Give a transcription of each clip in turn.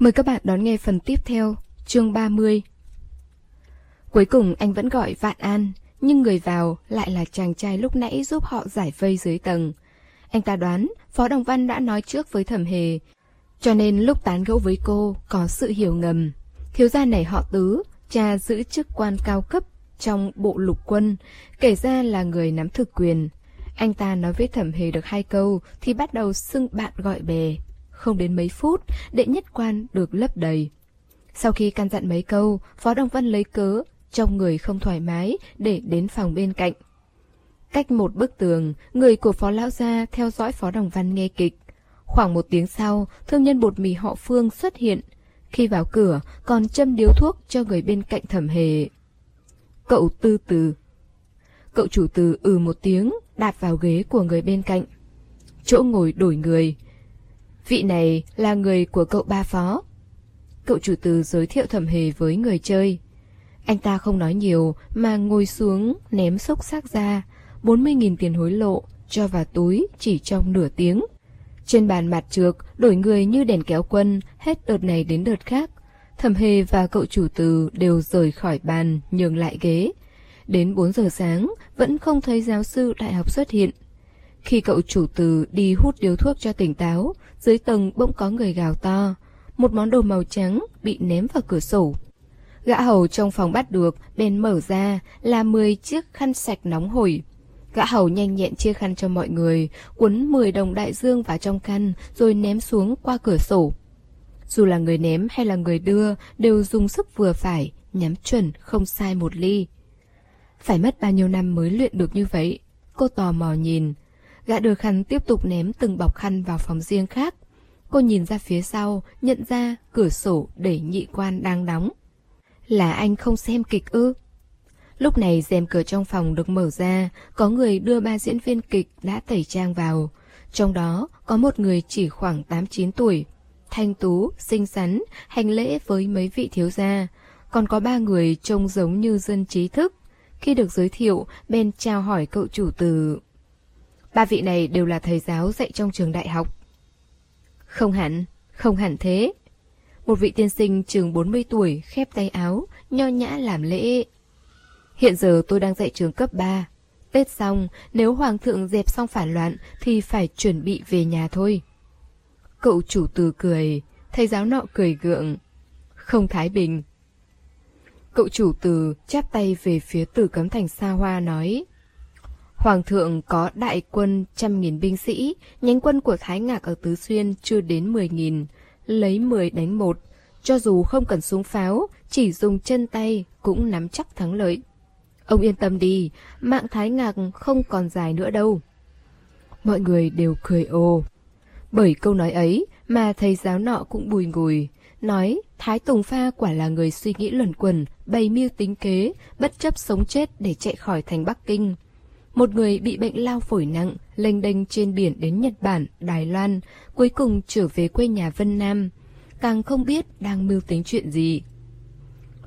Mời các bạn đón nghe phần tiếp theo, chương 30. Cuối cùng anh vẫn gọi Vạn An, nhưng người vào lại là chàng trai lúc nãy giúp họ giải vây dưới tầng. Anh ta đoán Phó Đồng Văn đã nói trước với Thẩm Hề, cho nên lúc tán gẫu với cô có sự hiểu ngầm. Thiếu gia này họ Tứ, cha giữ chức quan cao cấp trong bộ lục quân, kể ra là người nắm thực quyền. Anh ta nói với Thẩm Hề được hai câu thì bắt đầu xưng bạn gọi bè. Không đến mấy phút, đệ nhất quan được lấp đầy. Sau khi căn dặn mấy câu, Phó Đồng Văn lấy cớ, trong người không thoải mái để đến phòng bên cạnh. Cách một bức tường, người của Phó Lão Gia theo dõi Phó Đồng Văn nghe kịch. Khoảng một tiếng sau, thương nhân bột mì họ Phương xuất hiện. Khi vào cửa, còn châm điếu thuốc cho người bên cạnh thẩm hề. Cậu tư từ. Cậu chủ từ ừ một tiếng, đạp vào ghế của người bên cạnh. Chỗ ngồi đổi người. Vị này là người của cậu ba phó. Cậu chủ từ giới thiệu thẩm hề với người chơi. Anh ta không nói nhiều mà ngồi xuống ném xốc xác ra, 40.000 tiền hối lộ, cho vào túi chỉ trong nửa tiếng. Trên bàn mặt trược, đổi người như đèn kéo quân, hết đợt này đến đợt khác. Thẩm Hề và cậu chủ từ đều rời khỏi bàn, nhường lại ghế. Đến 4 giờ sáng, vẫn không thấy giáo sư đại học xuất hiện. Khi cậu chủ từ đi hút điếu thuốc cho tỉnh táo, dưới tầng bỗng có người gào to. Một món đồ màu trắng bị ném vào cửa sổ. Gã hầu trong phòng bắt được, bèn mở ra là 10 chiếc khăn sạch nóng hổi. Gã hầu nhanh nhẹn chia khăn cho mọi người, cuốn 10 đồng đại dương vào trong khăn rồi ném xuống qua cửa sổ. Dù là người ném hay là người đưa đều dùng sức vừa phải, nhắm chuẩn không sai một ly. Phải mất bao nhiêu năm mới luyện được như vậy? Cô tò mò nhìn. Gã đưa khăn tiếp tục ném từng bọc khăn vào phòng riêng khác. Cô nhìn ra phía sau, nhận ra cửa sổ để nhị quan đang đóng. Là anh không xem kịch ư? Lúc này rèm cửa trong phòng được mở ra, có người đưa ba diễn viên kịch đã tẩy trang vào. Trong đó có một người chỉ khoảng 8-9 tuổi, thanh tú, xinh xắn, hành lễ với mấy vị thiếu gia. Còn có ba người trông giống như dân trí thức. Khi được giới thiệu, Ben chào hỏi cậu chủ từ... Ba vị này đều là thầy giáo dạy trong trường đại học. Không hẳn, không hẳn thế. Một vị tiên sinh chừng 40 tuổi, khép tay áo, nho nhã làm lễ. Hiện giờ tôi đang dạy trường cấp 3. Tết xong, nếu Hoàng thượng dẹp xong phản loạn thì phải chuẩn bị về nhà thôi. Cậu chủ từ cười, thầy giáo nọ cười gượng. Không thái bình. Cậu chủ từ chắp tay về phía tử cấm thành xa hoa nói. Hoàng thượng có đại quân trăm nghìn binh sĩ, nhánh quân của Thái Ngạc ở Tứ Xuyên chưa đến mười nghìn, lấy mười đánh một. Cho dù không cần súng pháo, chỉ dùng chân tay cũng nắm chắc thắng lợi. Ông yên tâm đi, mạng Thái Ngạc không còn dài nữa đâu. Mọi người đều cười ồ. Bởi câu nói ấy mà thầy giáo nọ cũng bùi ngùi, nói Thái Tùng Pha quả là người suy nghĩ luẩn quẩn, bày mưu tính kế, bất chấp sống chết để chạy khỏi thành Bắc Kinh. Một người bị bệnh lao phổi nặng, lênh đênh trên biển đến Nhật Bản, Đài Loan, cuối cùng trở về quê nhà Vân Nam. Càng không biết đang mưu tính chuyện gì.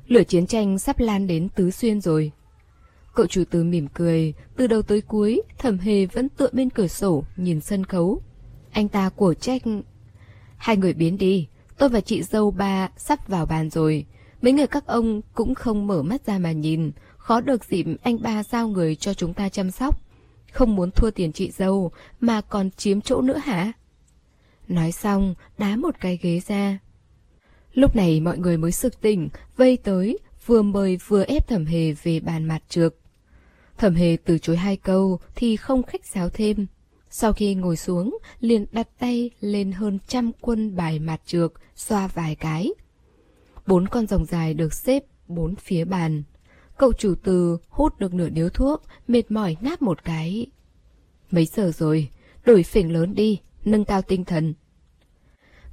Lửa chiến tranh sắp lan đến Tứ Xuyên rồi. Cậu chủ tứ mỉm cười, từ đầu tới cuối, thẩm hề vẫn tựa bên cửa sổ, nhìn sân khấu. Anh ta của trách... Hai người biến đi, tôi và chị dâu ba sắp vào bàn rồi. Mấy người các ông cũng không mở mắt ra mà nhìn, khó được dịp anh ba giao người cho chúng ta chăm sóc. Không muốn thua tiền chị dâu, mà còn chiếm chỗ nữa hả? Nói xong, đá một cái ghế ra. Lúc này mọi người mới sực tỉnh, vây tới, vừa mời vừa ép thẩm hề về bàn mặt trược. Thẩm hề từ chối hai câu thì không khách sáo thêm. Sau khi ngồi xuống, liền đặt tay lên hơn trăm quân bài mặt trược, xoa vài cái. Bốn con rồng dài được xếp bốn phía bàn. Cậu chủ từ hút được nửa điếu thuốc, mệt mỏi ngáp một cái. Mấy giờ rồi, đổi phỉnh lớn đi, nâng cao tinh thần.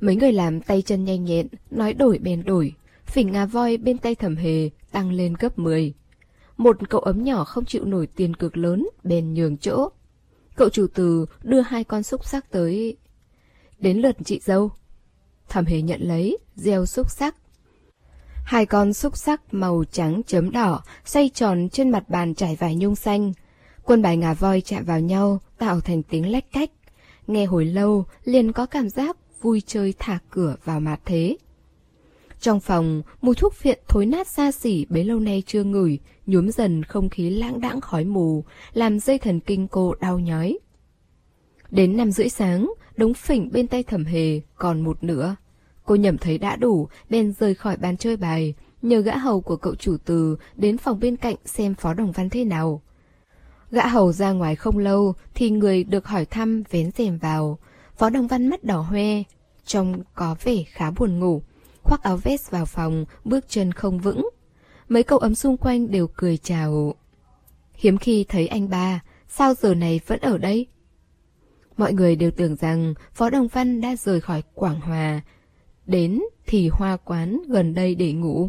Mấy người làm tay chân nhanh nhẹn, nói đổi bèn đổi, phỉnh ngà voi bên tay thẩm hề tăng lên gấp 10. Một cậu ấm nhỏ không chịu nổi tiền cực lớn, bèn nhường chỗ. Cậu chủ từ đưa hai con xúc sắc tới. Đến lượt chị dâu. Thẩm hề nhận lấy, gieo xúc sắc. Hai con xúc sắc màu trắng chấm đỏ xoay tròn trên mặt bàn trải vải nhung xanh. Quân bài ngà voi chạm vào nhau, tạo thành tiếng lách cách. Nghe hồi lâu, liền có cảm giác vui chơi thả cửa vào mặt thế. Trong phòng, mùi thuốc phiện thối nát xa xỉ bấy lâu nay chưa ngửi, nhuốm dần không khí lãng đãng khói mù, làm dây thần kinh cô đau nhói. Đến năm rưỡi sáng, đống phỉnh bên tay thẩm hề còn một nửa. Cô nhầm thấy đã đủ, bèn rời khỏi bàn chơi bài, nhờ gã hầu của cậu chủ từ đến phòng bên cạnh xem phó đồng văn thế nào. Gã hầu ra ngoài không lâu thì người được hỏi thăm vén rèm vào. Phó đồng văn mắt đỏ hoe, trông có vẻ khá buồn ngủ. Khoác áo vest vào phòng, bước chân không vững. Mấy cậu ấm xung quanh đều cười chào. Hiếm khi thấy anh ba, sao giờ này vẫn ở đây? Mọi người đều tưởng rằng Phó Đồng Văn đã rời khỏi Quảng Hòa, đến thì hoa quán gần đây để ngủ.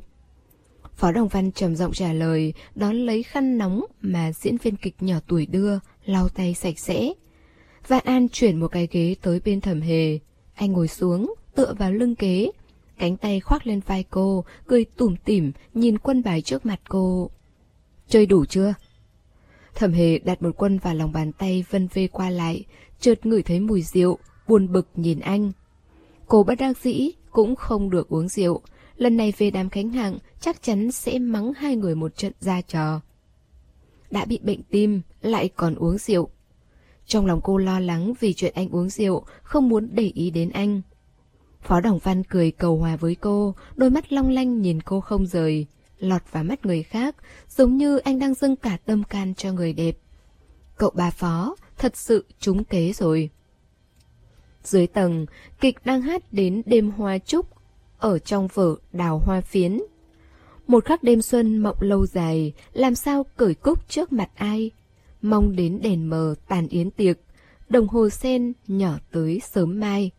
Phó Đồng Văn trầm giọng trả lời, đón lấy khăn nóng mà diễn viên kịch nhỏ tuổi đưa, lau tay sạch sẽ. Vạn An chuyển một cái ghế tới bên thẩm hề. Anh ngồi xuống, tựa vào lưng ghế, cánh tay khoác lên vai cô, cười tủm tỉm nhìn quân bài trước mặt cô. Chơi đủ chưa? Thẩm hề đặt một quân vào lòng bàn tay vân vê qua lại, chợt ngửi thấy mùi rượu, buồn bực nhìn anh. Cô bất đắc dĩ, cũng không được uống rượu. Lần này về đám khánh hạng, chắc chắn sẽ mắng hai người một trận ra trò. Đã bị bệnh tim, lại còn uống rượu. Trong lòng cô lo lắng vì chuyện anh uống rượu, không muốn để ý đến anh. Phó Đồng Văn cười cầu hòa với cô, đôi mắt long lanh nhìn cô không rời, lọt vào mắt người khác, giống như anh đang dâng cả tâm can cho người đẹp. Cậu bà Phó, thật sự trúng kế rồi. Dưới tầng, kịch đang hát đến đêm hoa trúc, ở trong vở đào hoa phiến. Một khắc đêm xuân mộng lâu dài, làm sao cởi cúc trước mặt ai? Mong đến đèn mờ tàn yến tiệc, đồng hồ sen nhỏ tới sớm mai.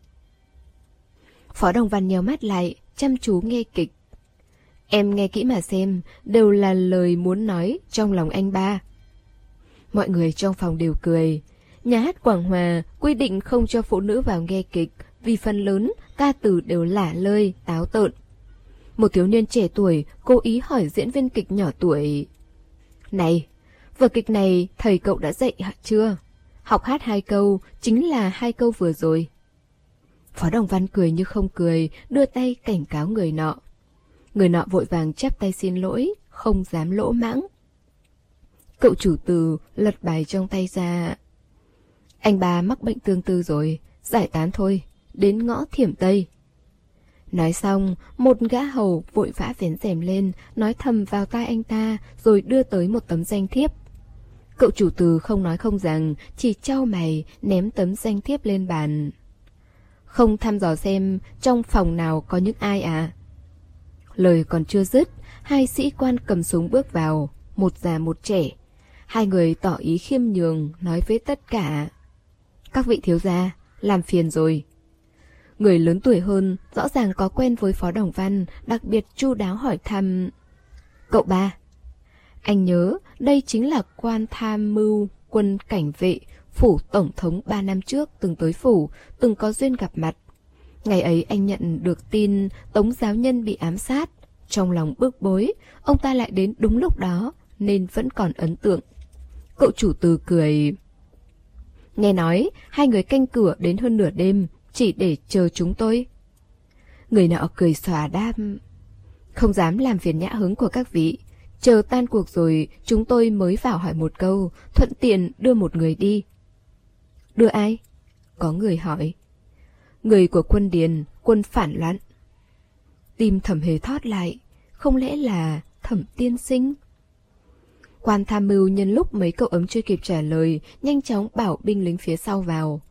Phó Đồng Văn nhớ mắt lại, chăm chú nghe kịch. Em nghe kỹ mà xem, đều là lời muốn nói trong lòng anh ba. Mọi người trong phòng đều cười. Nhà hát Quảng Hòa quy định không cho phụ nữ vào nghe kịch vì phần lớn ca từ đều lả lơi, táo tợn. Một thiếu niên trẻ tuổi cố ý hỏi diễn viên kịch nhỏ tuổi. Này, vở kịch này thầy cậu đã dạy chưa? Học hát hai câu chính là hai câu vừa rồi. Phó Đồng Văn cười như không cười, đưa tay cảnh cáo người nọ. Người nọ vội vàng chắp tay xin lỗi, không dám lỗ mãng. Cậu chủ từ lật bài trong tay ra. Anh ba mắc bệnh tương tư rồi, giải tán thôi, đến ngõ thiểm Tây. Nói xong, một gã hầu vội vã vén rèm lên, nói thầm vào tai anh ta, rồi đưa tới một tấm danh thiếp. Cậu chủ từ không nói không rằng, chỉ trao mày ném tấm danh thiếp lên bàn. Không thăm dò xem trong phòng nào có những ai à? Lời còn chưa dứt, hai sĩ quan cầm súng bước vào, một già một trẻ. Hai người tỏ ý khiêm nhường, nói với tất cả. Các vị thiếu gia, làm phiền rồi. Người lớn tuổi hơn, rõ ràng có quen với Phó Đồng Văn, đặc biệt chu đáo hỏi thăm. Cậu ba, anh nhớ đây chính là quan tham mưu quân cảnh vệ, phủ tổng thống ba năm trước từng tới phủ, từng có duyên gặp mặt. Ngày ấy anh nhận được tin tống giáo nhân bị ám sát. Trong lòng bức bối, ông ta lại đến đúng lúc đó, nên vẫn còn ấn tượng. Cậu chủ từ cười... Nghe nói, hai người canh cửa đến hơn nửa đêm, chỉ để chờ chúng tôi. Người nọ cười xòa đam. Không dám làm phiền nhã hứng của các vị. Chờ tan cuộc rồi, chúng tôi mới vào hỏi một câu, thuận tiện đưa một người đi. Đưa ai? Có người hỏi. Người của quân Điền, quân phản loạn. Tim thẩm hề thoát lại, không lẽ là thẩm tiên sinh? Quan tham mưu nhân lúc mấy cậu ấm chưa kịp trả lời, nhanh chóng bảo binh lính phía sau vào.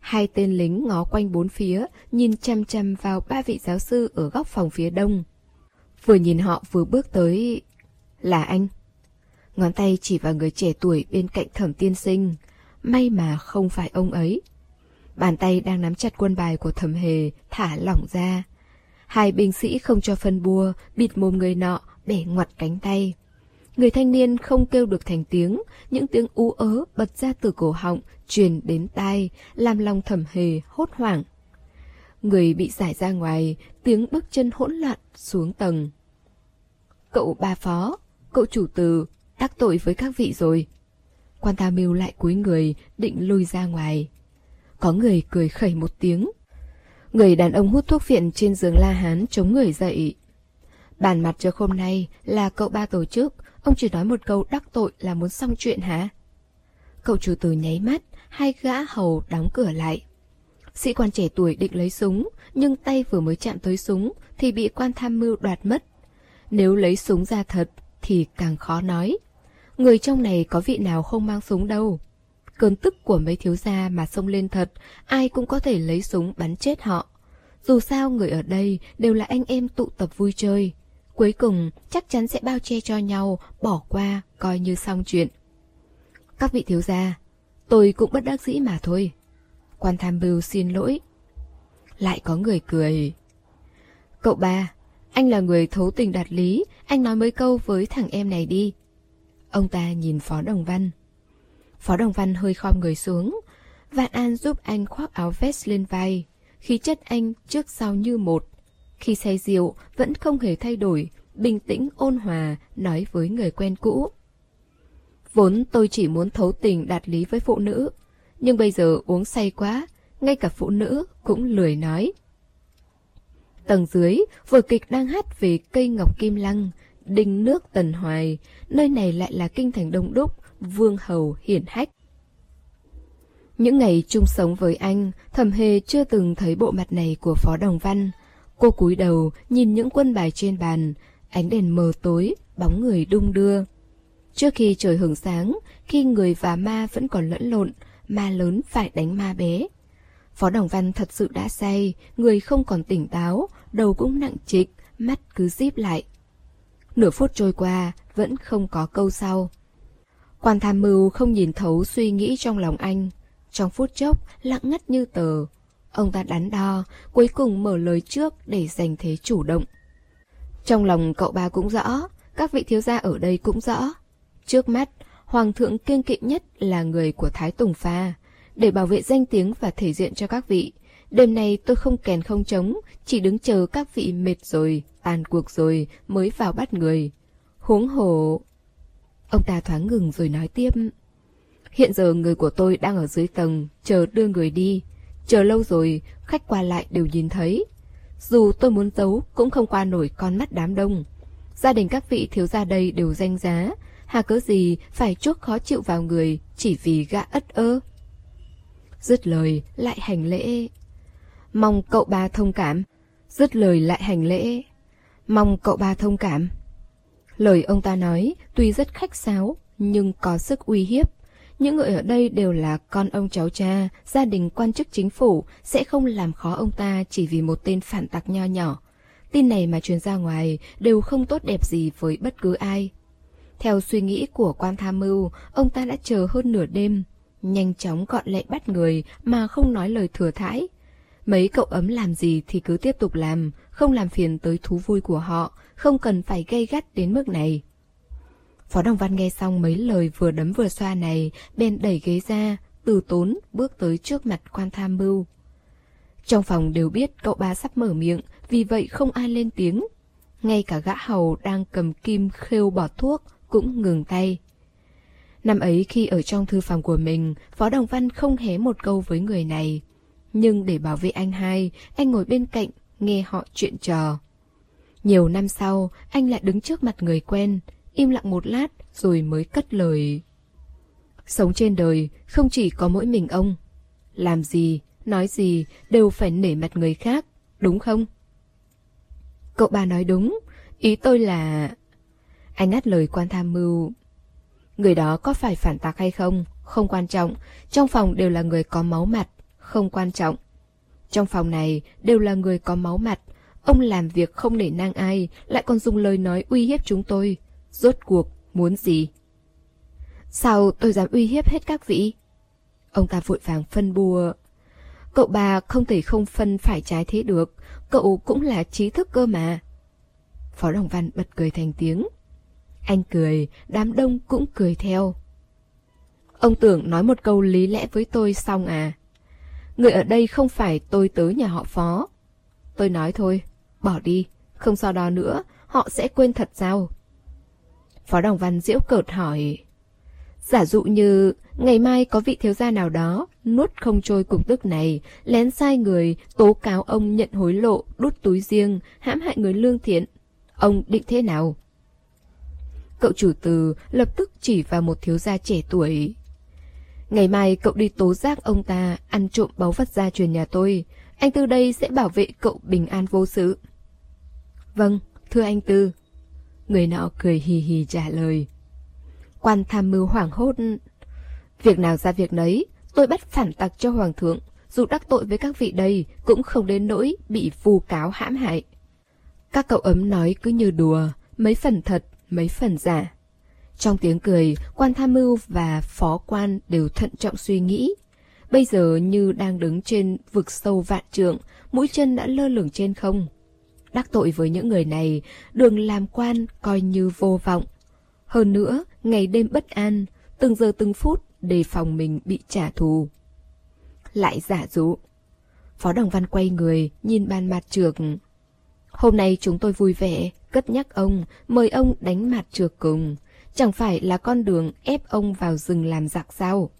Hai tên lính ngó quanh bốn phía, nhìn chăm chăm vào ba vị giáo sư ở góc phòng phía đông. Vừa nhìn họ vừa bước tới... Là anh. Ngón tay chỉ vào người trẻ tuổi bên cạnh thẩm tiên sinh. May mà không phải ông ấy. Bàn tay đang nắm chặt quân bài của thẩm hề, thả lỏng ra. Hai binh sĩ không cho phân bua, bịt mồm người nọ, bẻ ngoặt cánh tay. Người thanh niên không kêu được thành tiếng, những tiếng ú ớ bật ra từ cổ họng, truyền đến tai, làm lòng thẩm hề hốt hoảng. Người bị giải ra ngoài, tiếng bước chân hỗn loạn xuống tầng. Cậu ba phó, cậu chủ từ, đắc tội với các vị rồi. Quan ta mưu lại cúi người, định lui ra ngoài. Có người cười khẩy một tiếng. Người đàn ông hút thuốc viện trên giường La Hán chống người dậy. Bàn mặt cho hôm nay là cậu ba tổ chức, ông chỉ nói một câu đắc tội là muốn xong chuyện hả? Cậu chủ tử nháy mắt, hai gã hầu đóng cửa lại. Sĩ quan trẻ tuổi định lấy súng, nhưng tay vừa mới chạm tới súng thì bị quan tham mưu đoạt mất. Nếu lấy súng ra thật thì càng khó nói. Người trong này có vị nào không mang súng đâu. Cơn tức của mấy thiếu gia mà xông lên thật, ai cũng có thể lấy súng bắn chết họ. Dù sao người ở đây đều là anh em tụ tập vui chơi. Cuối cùng chắc chắn sẽ bao che cho nhau, bỏ qua, coi như xong chuyện. Các vị thiếu gia, tôi cũng bất đắc dĩ mà thôi. Quan tham bưu xin lỗi. Lại có người cười. Cậu ba, anh là người thấu tình đạt lý, anh nói mấy câu với thằng em này đi. Ông ta nhìn Phó Đồng Văn. Phó Đồng Văn hơi khom người xuống. Vạn An giúp anh khoác áo vest lên vai. Khí chất anh trước sau như một. Khi say rượu, vẫn không hề thay đổi, bình tĩnh ôn hòa, nói với người quen cũ. Vốn tôi chỉ muốn thấu tình đạt lý với phụ nữ, nhưng bây giờ uống say quá, ngay cả phụ nữ cũng lười nói. Tầng dưới, vở kịch đang hát về cây ngọc kim lăng, đình nước tần hoài, nơi này lại là kinh thành đông đúc, vương hầu hiển hách. Những ngày chung sống với anh, thầm hề chưa từng thấy bộ mặt này của Phó Đồng Văn. Cô cúi đầu, nhìn những quân bài trên bàn, ánh đèn mờ tối, bóng người đung đưa. Trước khi trời hưởng sáng, khi người và ma vẫn còn lẫn lộn, ma lớn phải đánh ma bé. Phó Đồng Văn thật sự đã say, người không còn tỉnh táo, đầu cũng nặng trịch, mắt cứ díp lại. Nửa phút trôi qua, vẫn không có câu sau. Quan tham mưu không nhìn thấu suy nghĩ trong lòng anh. Trong phút chốc, lặng ngắt như tờ. Ông ta đắn đo, cuối cùng mở lời trước để giành thế chủ động. Trong lòng cậu ba cũng rõ, các vị thiếu gia ở đây cũng rõ. Trước mắt, Hoàng thượng kiêng kỵ nhất là người của Thái Tùng Pha. Để bảo vệ danh tiếng và thể diện cho các vị, đêm nay tôi không kèn không trống, chỉ đứng chờ các vị mệt rồi, tàn cuộc rồi mới vào bắt người. Huống hồ... Ông ta thoáng ngừng rồi nói tiếp. Hiện giờ người của tôi đang ở dưới tầng, chờ đưa người đi. Chờ lâu rồi, khách qua lại đều nhìn thấy. Dù tôi muốn giấu, cũng không qua nổi con mắt đám đông. Gia đình các vị thiếu gia đây đều danh giá, hà cớ gì phải chuốc khó chịu vào người chỉ vì gã ất ơ. Dứt lời, lại hành lễ. Mong cậu ba thông cảm. Dứt lời lại hành lễ. Mong cậu ba thông cảm. Lời ông ta nói tuy rất khách sáo, nhưng có sức uy hiếp. Những người ở đây đều là con ông cháu cha, gia đình quan chức chính phủ, sẽ không làm khó ông ta chỉ vì một tên phản tặc nho nhỏ. Tin này mà truyền ra ngoài đều không tốt đẹp gì với bất cứ ai. Theo suy nghĩ của quan tham mưu, ông ta đã chờ hơn nửa đêm, nhanh chóng gọn lẹ bắt người mà không nói lời thừa thãi. Mấy cậu ấm làm gì thì cứ tiếp tục làm, không làm phiền tới thú vui của họ, không cần phải gây gắt đến mức này. Phó Đồng Văn nghe xong mấy lời vừa đấm vừa xoa này, bên đẩy ghế ra, từ tốn bước tới trước mặt quan tham mưu. Trong phòng đều biết cậu ba sắp mở miệng, vì vậy không ai lên tiếng. Ngay cả gã hầu đang cầm kim khêu bỏ thuốc cũng ngừng tay. Năm ấy khi ở trong thư phòng của mình, Phó Đồng Văn không hé một câu với người này. Nhưng để bảo vệ anh hai, anh ngồi bên cạnh, nghe họ chuyện trò. Nhiều năm sau, anh lại đứng trước mặt người quen, im lặng một lát rồi mới cất lời. Sống trên đời không chỉ có mỗi mình ông. Làm gì, nói gì đều phải nể mặt người khác, đúng không? Cậu ba nói đúng, ý tôi là... Anh ngắt lời quan tham mưu. Người đó có phải phản tạc hay không, không quan trọng, trong phòng đều là người có máu mặt, không quan trọng. Trong phòng này đều là người có máu mặt, ông làm việc không để nang ai, lại còn dùng lời nói uy hiếp chúng tôi. Rốt cuộc, muốn gì? Sao tôi dám uy hiếp hết các vị? Ông ta vội vàng phân bùa. Cậu bà không thể không phân phải trái thế được, cậu cũng là trí thức cơ mà. Phó Đồng Văn bật cười thành tiếng. Anh cười, đám đông cũng cười theo. Ông tưởng nói một câu lý lẽ với tôi xong à? Người ở đây không phải tôi tới nhà họ phó. Tôi nói thôi, bỏ đi, không so đo nữa, họ sẽ quên thật sao? Phó Đồng Văn diễu cợt hỏi. Giả dụ như ngày mai có vị thiếu gia nào đó nuốt không trôi cục tức này, lén sai người, tố cáo ông nhận hối lộ, đút túi riêng, hãm hại người lương thiện. Ông định thế nào? Cậu chủ từ lập tức chỉ vào một thiếu gia trẻ tuổi. Ngày mai cậu đi tố giác ông ta ăn trộm báu vật gia truyền nhà tôi. Anh Tư đây sẽ bảo vệ cậu bình an vô sự. Vâng, thưa anh Tư. Người nọ cười hì hì trả lời. Quan tham mưu hoảng hốt. Việc nào ra việc nấy, tôi bắt phản tặc cho hoàng thượng. Dù đắc tội với các vị đây, cũng không đến nỗi bị vu cáo hãm hại. Các cậu ấm nói cứ như đùa, mấy phần thật, mấy phần giả. Trong tiếng cười, quan tham mưu và phó quan đều thận trọng suy nghĩ. Bây giờ như đang đứng trên vực sâu vạn trượng, mũi chân đã lơ lửng trên không. Đắc tội với những người này, đường làm quan coi như vô vọng. Hơn nữa, ngày đêm bất an, từng giờ từng phút đề phòng mình bị trả thù. Lại giả dụ. Phó Đồng Văn quay người, nhìn ban mặt trược. Hôm nay chúng tôi vui vẻ, cất nhắc ông, mời ông đánh mặt trược cùng. Chẳng phải là con đường ép ông vào rừng làm giặc sao?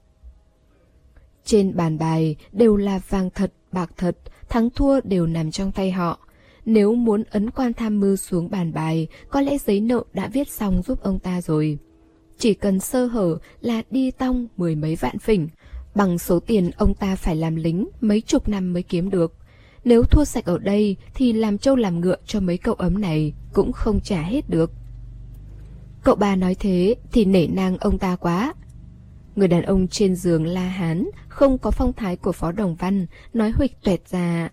Trên bàn bài đều là vàng thật, bạc thật, thắng thua đều nằm trong tay họ. Nếu muốn ấn quan tham mưu xuống bàn bài, có lẽ giấy nợ đã viết xong giúp ông ta rồi. Chỉ cần sơ hở là đi tong mười mấy vạn phỉnh, bằng số tiền ông ta phải làm lính mấy chục năm mới kiếm được. Nếu thua sạch ở đây thì làm trâu làm ngựa cho mấy cậu ấm này cũng không trả hết được. Cậu ba nói thế thì nể nang ông ta quá. Người đàn ông trên giường la hán, không có phong thái của Phó Đồng Văn, nói huỵch tuẹt ra.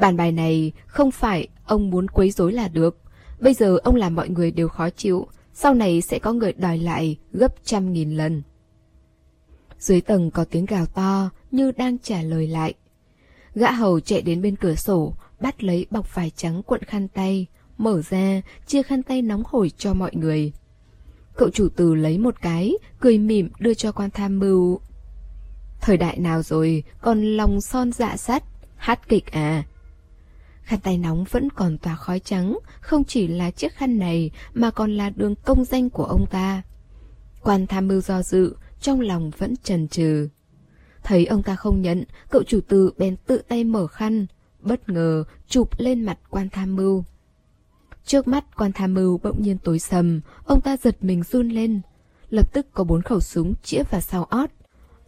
Bàn bài này không phải ông muốn quấy rối là được. Bây giờ ông làm mọi người đều khó chịu, sau này sẽ có người đòi lại gấp trăm nghìn lần. Dưới tầng có tiếng gào to như đang trả lời lại. Gã hầu chạy đến bên cửa sổ, bắt lấy bọc vải trắng cuộn khăn tay, mở ra, chia khăn tay nóng hổi cho mọi người. Cậu chủ tử lấy một cái, cười mỉm đưa cho quan tham mưu. Thời đại nào rồi, còn lòng son dạ sắt, hát kịch à? Khăn tay nóng vẫn còn tỏa khói trắng, không chỉ là chiếc khăn này mà còn là đường công danh của ông ta. Quan tham mưu do dự, trong lòng vẫn trần trừ. Thấy ông ta không nhận, cậu chủ tử bèn tự tay mở khăn, bất ngờ chụp lên mặt quan tham mưu. Trước mắt quan tham mưu bỗng nhiên tối sầm, ông ta giật mình run lên. Lập tức có bốn khẩu súng chĩa vào sau ót.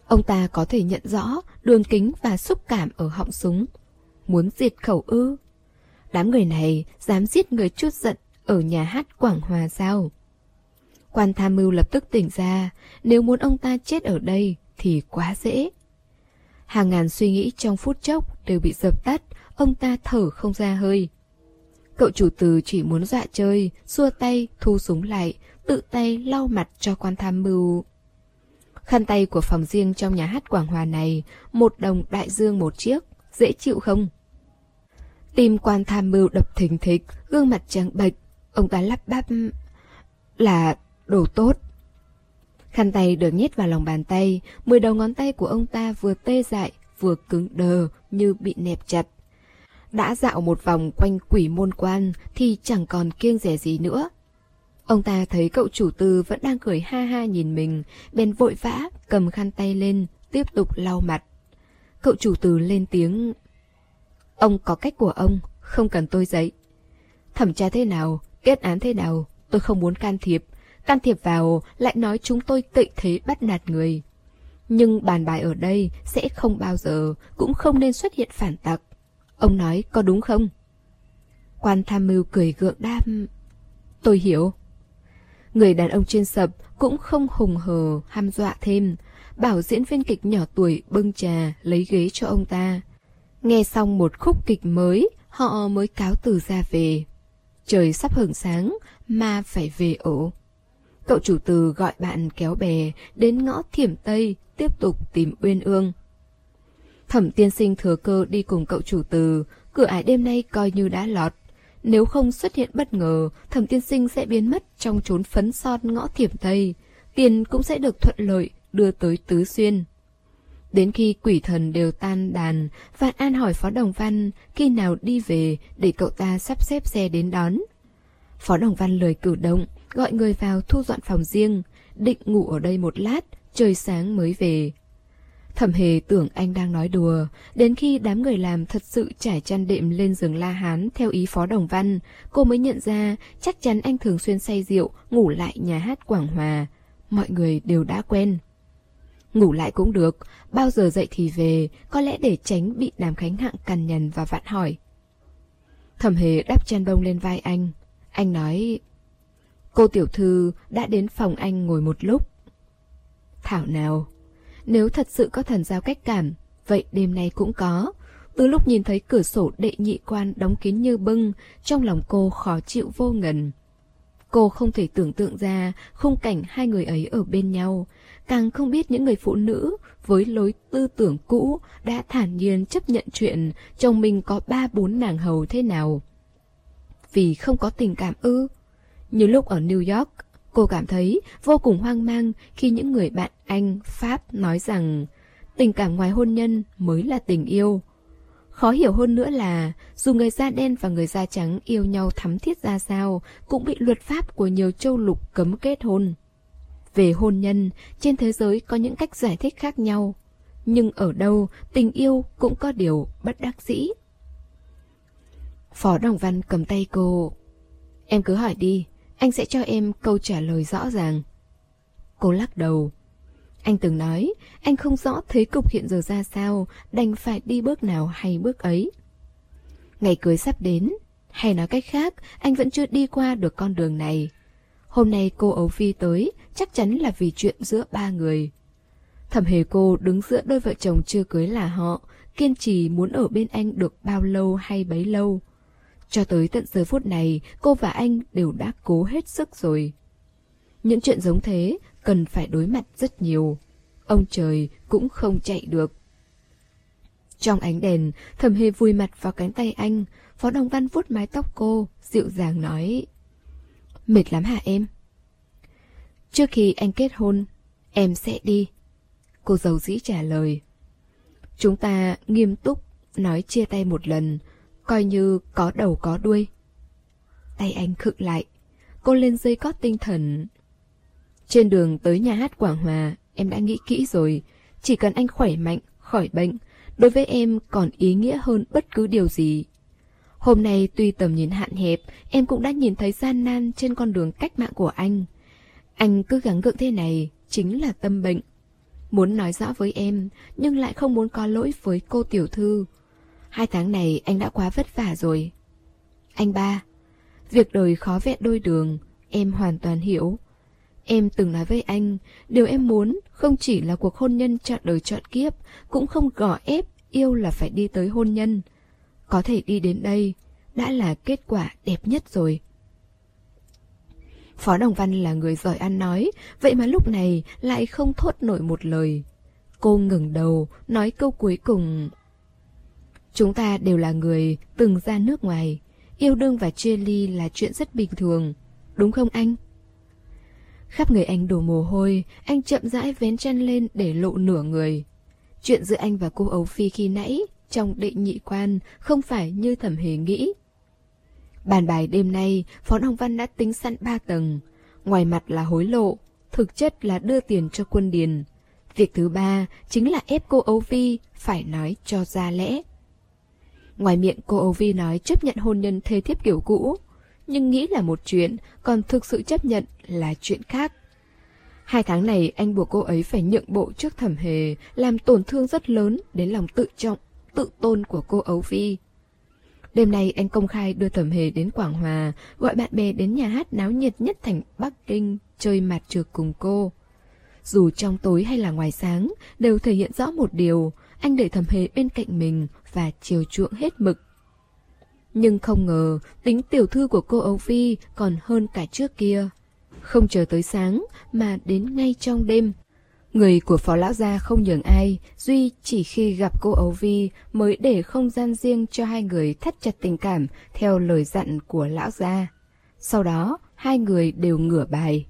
Ông ta có thể nhận rõ đường kính và xúc cảm ở họng súng. Muốn diệt khẩu ư? Đám người này dám giết người chút giận ở nhà hát Quảng Hòa sao? Quan tham mưu lập tức tỉnh ra, nếu muốn ông ta chết ở đây thì quá dễ. Hàng ngàn suy nghĩ trong phút chốc đều bị dập tắt, ông ta thở không ra hơi. Cậu chủ từ chỉ muốn dọa chơi, xua tay, thu súng lại, tự tay lau mặt cho quan tham mưu. Khăn tay của phòng riêng trong nhà hát Quảng Hòa này, một đồng đại dương một chiếc, dễ chịu không? Tim quan tham mưu đập thình thịch, gương mặt trắng bệch, ông ta lắp bắp là đồ tốt. Khăn tay được nhét vào lòng bàn tay, mười đầu ngón tay của ông ta vừa tê dại, vừa cứng đờ như bị nẹp chặt. Đã dạo một vòng quanh quỷ môn quan thì chẳng còn kiêng rẻ gì nữa. Ông ta thấy cậu chủ tư vẫn đang cười ha ha nhìn mình, bèn vội vã cầm khăn tay lên, tiếp tục lau mặt. Cậu chủ từ lên tiếng Ông có cách của ông, không cần tôi dạy. Thẩm tra thế nào, kết án thế nào, tôi không muốn can thiệp. Can thiệp vào lại nói chúng tôi cậy thế bắt nạt người. Nhưng bàn bài ở đây sẽ không bao giờ, cũng không nên xuất hiện phản tặc. Ông nói có đúng không? Quan tham mưu cười gượng đam. Tôi hiểu. Người đàn ông trên sập cũng không hùng hờ ham dọa thêm, bảo diễn viên kịch nhỏ tuổi bưng trà lấy ghế cho ông ta. Nghe xong một khúc kịch mới, họ mới cáo từ ra về. Trời sắp hưởng sáng, mà phải về ổ. Cậu chủ từ gọi bạn kéo bè đến ngõ thiểm Tây, tiếp tục tìm Uyên Ương. Thẩm tiên sinh thừa cơ đi cùng cậu chủ từ, cửa ải đêm nay coi như đã lọt. Nếu không xuất hiện bất ngờ, thẩm tiên sinh sẽ biến mất trong chốn phấn son ngõ thiểm Tây. Tiền cũng sẽ được thuận lợi đưa tới Tứ Xuyên. Đến khi quỷ thần đều tan đàn, Vạn An hỏi Phó Đồng Văn khi nào đi về để cậu ta sắp xếp xe đến đón. Phó Đồng Văn lời cử động, gọi người vào thu dọn phòng riêng, định ngủ ở đây một lát, trời sáng mới về. Thẩm hề tưởng anh đang nói đùa, đến khi đám người làm thật sự trải chăn đệm lên giường La Hán theo ý Phó Đồng Văn, cô mới nhận ra chắc chắn anh thường xuyên say rượu, ngủ lại nhà hát Quảng Hòa. Mọi người đều đã quen. Ngủ lại cũng được, bao giờ dậy thì về, có lẽ để tránh bị đàm khánh hạng cằn nhằn và vặn hỏi. Thẩm hề đắp chăn bông lên vai anh. Anh nói, cô tiểu thư đã đến phòng anh ngồi một lúc. Thảo nào, nếu thật sự có thần giao cách cảm, vậy đêm nay cũng có. Từ lúc nhìn thấy cửa sổ đệ nhị quan đóng kín như bưng, trong lòng cô khó chịu vô ngần. Cô không thể tưởng tượng ra khung cảnh hai người ấy ở bên nhau, càng không biết những người phụ nữ với lối tư tưởng cũ đã thản nhiên chấp nhận chuyện chồng mình có ba bốn nàng hầu thế nào. Vì không có tình cảm ư. Như lúc ở New York, cô cảm thấy vô cùng hoang mang khi những người bạn Anh, Pháp nói rằng tình cảm ngoài hôn nhân mới là tình yêu. Khó hiểu hơn nữa là dù người da đen và người da trắng yêu nhau thắm thiết ra sao cũng bị luật pháp của nhiều châu lục cấm kết hôn. Về hôn nhân, trên thế giới có những cách giải thích khác nhau. Nhưng ở đâu, tình yêu cũng có điều bất đắc dĩ. Phó Đồng Văn cầm tay cô. Em cứ hỏi đi, anh sẽ cho em câu trả lời rõ ràng. Cô lắc đầu. Anh từng nói, anh không rõ thế cục hiện giờ ra sao, đành phải đi bước nào hay bước ấy. Ngày cưới sắp đến, hay nói cách khác, anh vẫn chưa đi qua được con đường này. Hôm nay cô Ấu Phi tới, chắc chắn là vì chuyện giữa ba người. Thẩm hề cô đứng giữa đôi vợ chồng chưa cưới là họ, kiên trì muốn ở bên anh được bao lâu hay bấy lâu. Cho tới tận giờ phút này, cô và anh đều đã cố hết sức rồi. Những chuyện giống thế cần phải đối mặt rất nhiều. Ông trời cũng không chạy được. Trong ánh đèn, thẩm hề vùi mặt vào cánh tay anh, Phó Đồng Văn vuốt mái tóc cô, dịu dàng nói. Mệt lắm hả em? Trước khi anh kết hôn, em sẽ đi. Cô giàu dĩ trả lời. Chúng ta nghiêm túc nói chia tay một lần, coi như có đầu có đuôi. Tay anh khựng lại, cô lên dây cót tinh thần. Trên đường tới nhà hát Quảng Hòa, em đã nghĩ kỹ rồi, chỉ cần anh khỏe mạnh, khỏi bệnh, đối với em còn ý nghĩa hơn bất cứ điều gì. Hôm nay tuy tầm nhìn hạn hẹp, em cũng đã nhìn thấy gian nan trên con đường cách mạng của anh. Anh cứ gắng gượng thế này, chính là tâm bệnh. Muốn nói rõ với em, nhưng lại không muốn có lỗi với cô tiểu thư. Hai tháng này anh đã quá vất vả rồi. Anh ba, việc đời khó vẹn đôi đường, em hoàn toàn hiểu. Em từng nói với anh, điều em muốn không chỉ là cuộc hôn nhân chọn đời chọn kiếp, cũng không gò ép yêu là phải đi tới hôn nhân. Có thể đi đến đây, đã là kết quả đẹp nhất rồi. Phó Đồng Văn là người giỏi ăn nói, vậy mà lúc này lại không thốt nổi một lời. Cô ngừng đầu, nói câu cuối cùng. Chúng ta đều là người từng ra nước ngoài, yêu đương và chia ly là chuyện rất bình thường, đúng không anh? Khắp người anh đổ mồ hôi, anh chậm rãi vén chân lên để lộ nửa người. Chuyện giữa anh và cô ấu Phi khi nãy, trong định nhị quan, không phải như thẩm hề nghĩ. Bàn bài đêm nay, Phó Đồng Văn đã tính sẵn ba tầng. Ngoài mặt là hối lộ, thực chất là đưa tiền cho quân điền. Việc thứ ba chính là ép cô Âu Vi phải nói cho ra lẽ. Ngoài miệng cô Âu Vi nói chấp nhận hôn nhân thê thiếp kiểu cũ, nhưng nghĩ là một chuyện, còn thực sự chấp nhận là chuyện khác. Hai tháng này anh buộc cô ấy phải nhượng bộ trước thẩm hề, làm tổn thương rất lớn đến lòng tự trọng, tự tôn của cô Âu Vi. Đêm nay anh công khai đưa Thẩm Hề đến Quảng Hòa, gọi bạn bè đến nhà hát náo nhiệt nhất thành Bắc Kinh, chơi mặt trượt cùng cô. Dù trong tối hay là ngoài sáng, đều thể hiện rõ một điều, anh để Thẩm Hề bên cạnh mình và chiều chuộng hết mực. Nhưng không ngờ, tính tiểu thư của cô Âu Phi còn hơn cả trước kia. Không chờ tới sáng, mà đến ngay trong đêm, Người của phó lão gia không nhường ai, Duy chỉ khi gặp cô Ấu Vi mới để không gian riêng cho hai người thắt chặt tình cảm theo lời dặn của lão gia. Sau đó, hai người đều ngửa bài.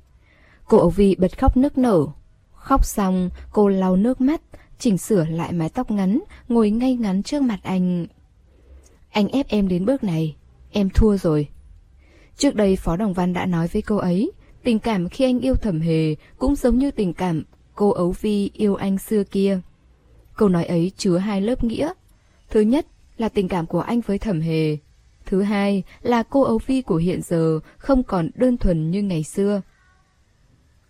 Cô Ấu Vi bật khóc nức nở. Khóc xong, cô lau nước mắt, chỉnh sửa lại mái tóc ngắn, ngồi ngay ngắn trước mặt anh. Anh ép em đến bước này, em thua rồi. Trước đây Phó Đồng Văn đã nói với cô ấy, tình cảm khi anh yêu thẩm hề cũng giống như tình cảm cô ấu vi yêu anh xưa kia. Câu nói ấy chứa hai lớp nghĩa. Thứ nhất là tình cảm của anh với thẩm hề. Thứ hai là cô ấu Vi của hiện giờ không còn đơn thuần như ngày xưa.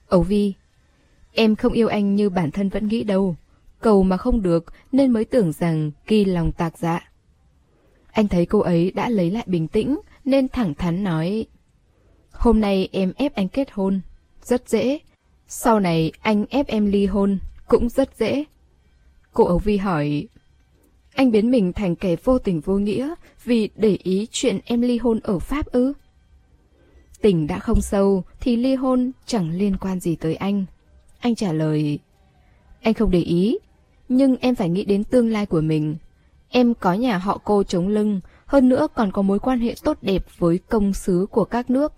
ấu Vi, em không yêu anh như bản thân vẫn nghĩ đâu. Cầu mà không được nên mới tưởng rằng kỳ lòng tạc dạ. Anh thấy cô ấy đã lấy lại bình tĩnh nên thẳng thắn nói Hôm nay em ép anh kết hôn, rất dễ. Sau này anh ép em ly hôn, cũng rất dễ. Cô Ấu Vi hỏi Anh biến mình thành kẻ vô tình vô nghĩa vì để ý chuyện em ly hôn ở Pháp ư? Tình đã không sâu thì ly hôn chẳng liên quan gì tới anh. Anh trả lời Anh không để ý, nhưng em phải nghĩ đến tương lai của mình. Em có nhà họ cô chống lưng, hơn nữa còn có mối quan hệ tốt đẹp với công sứ của các nước.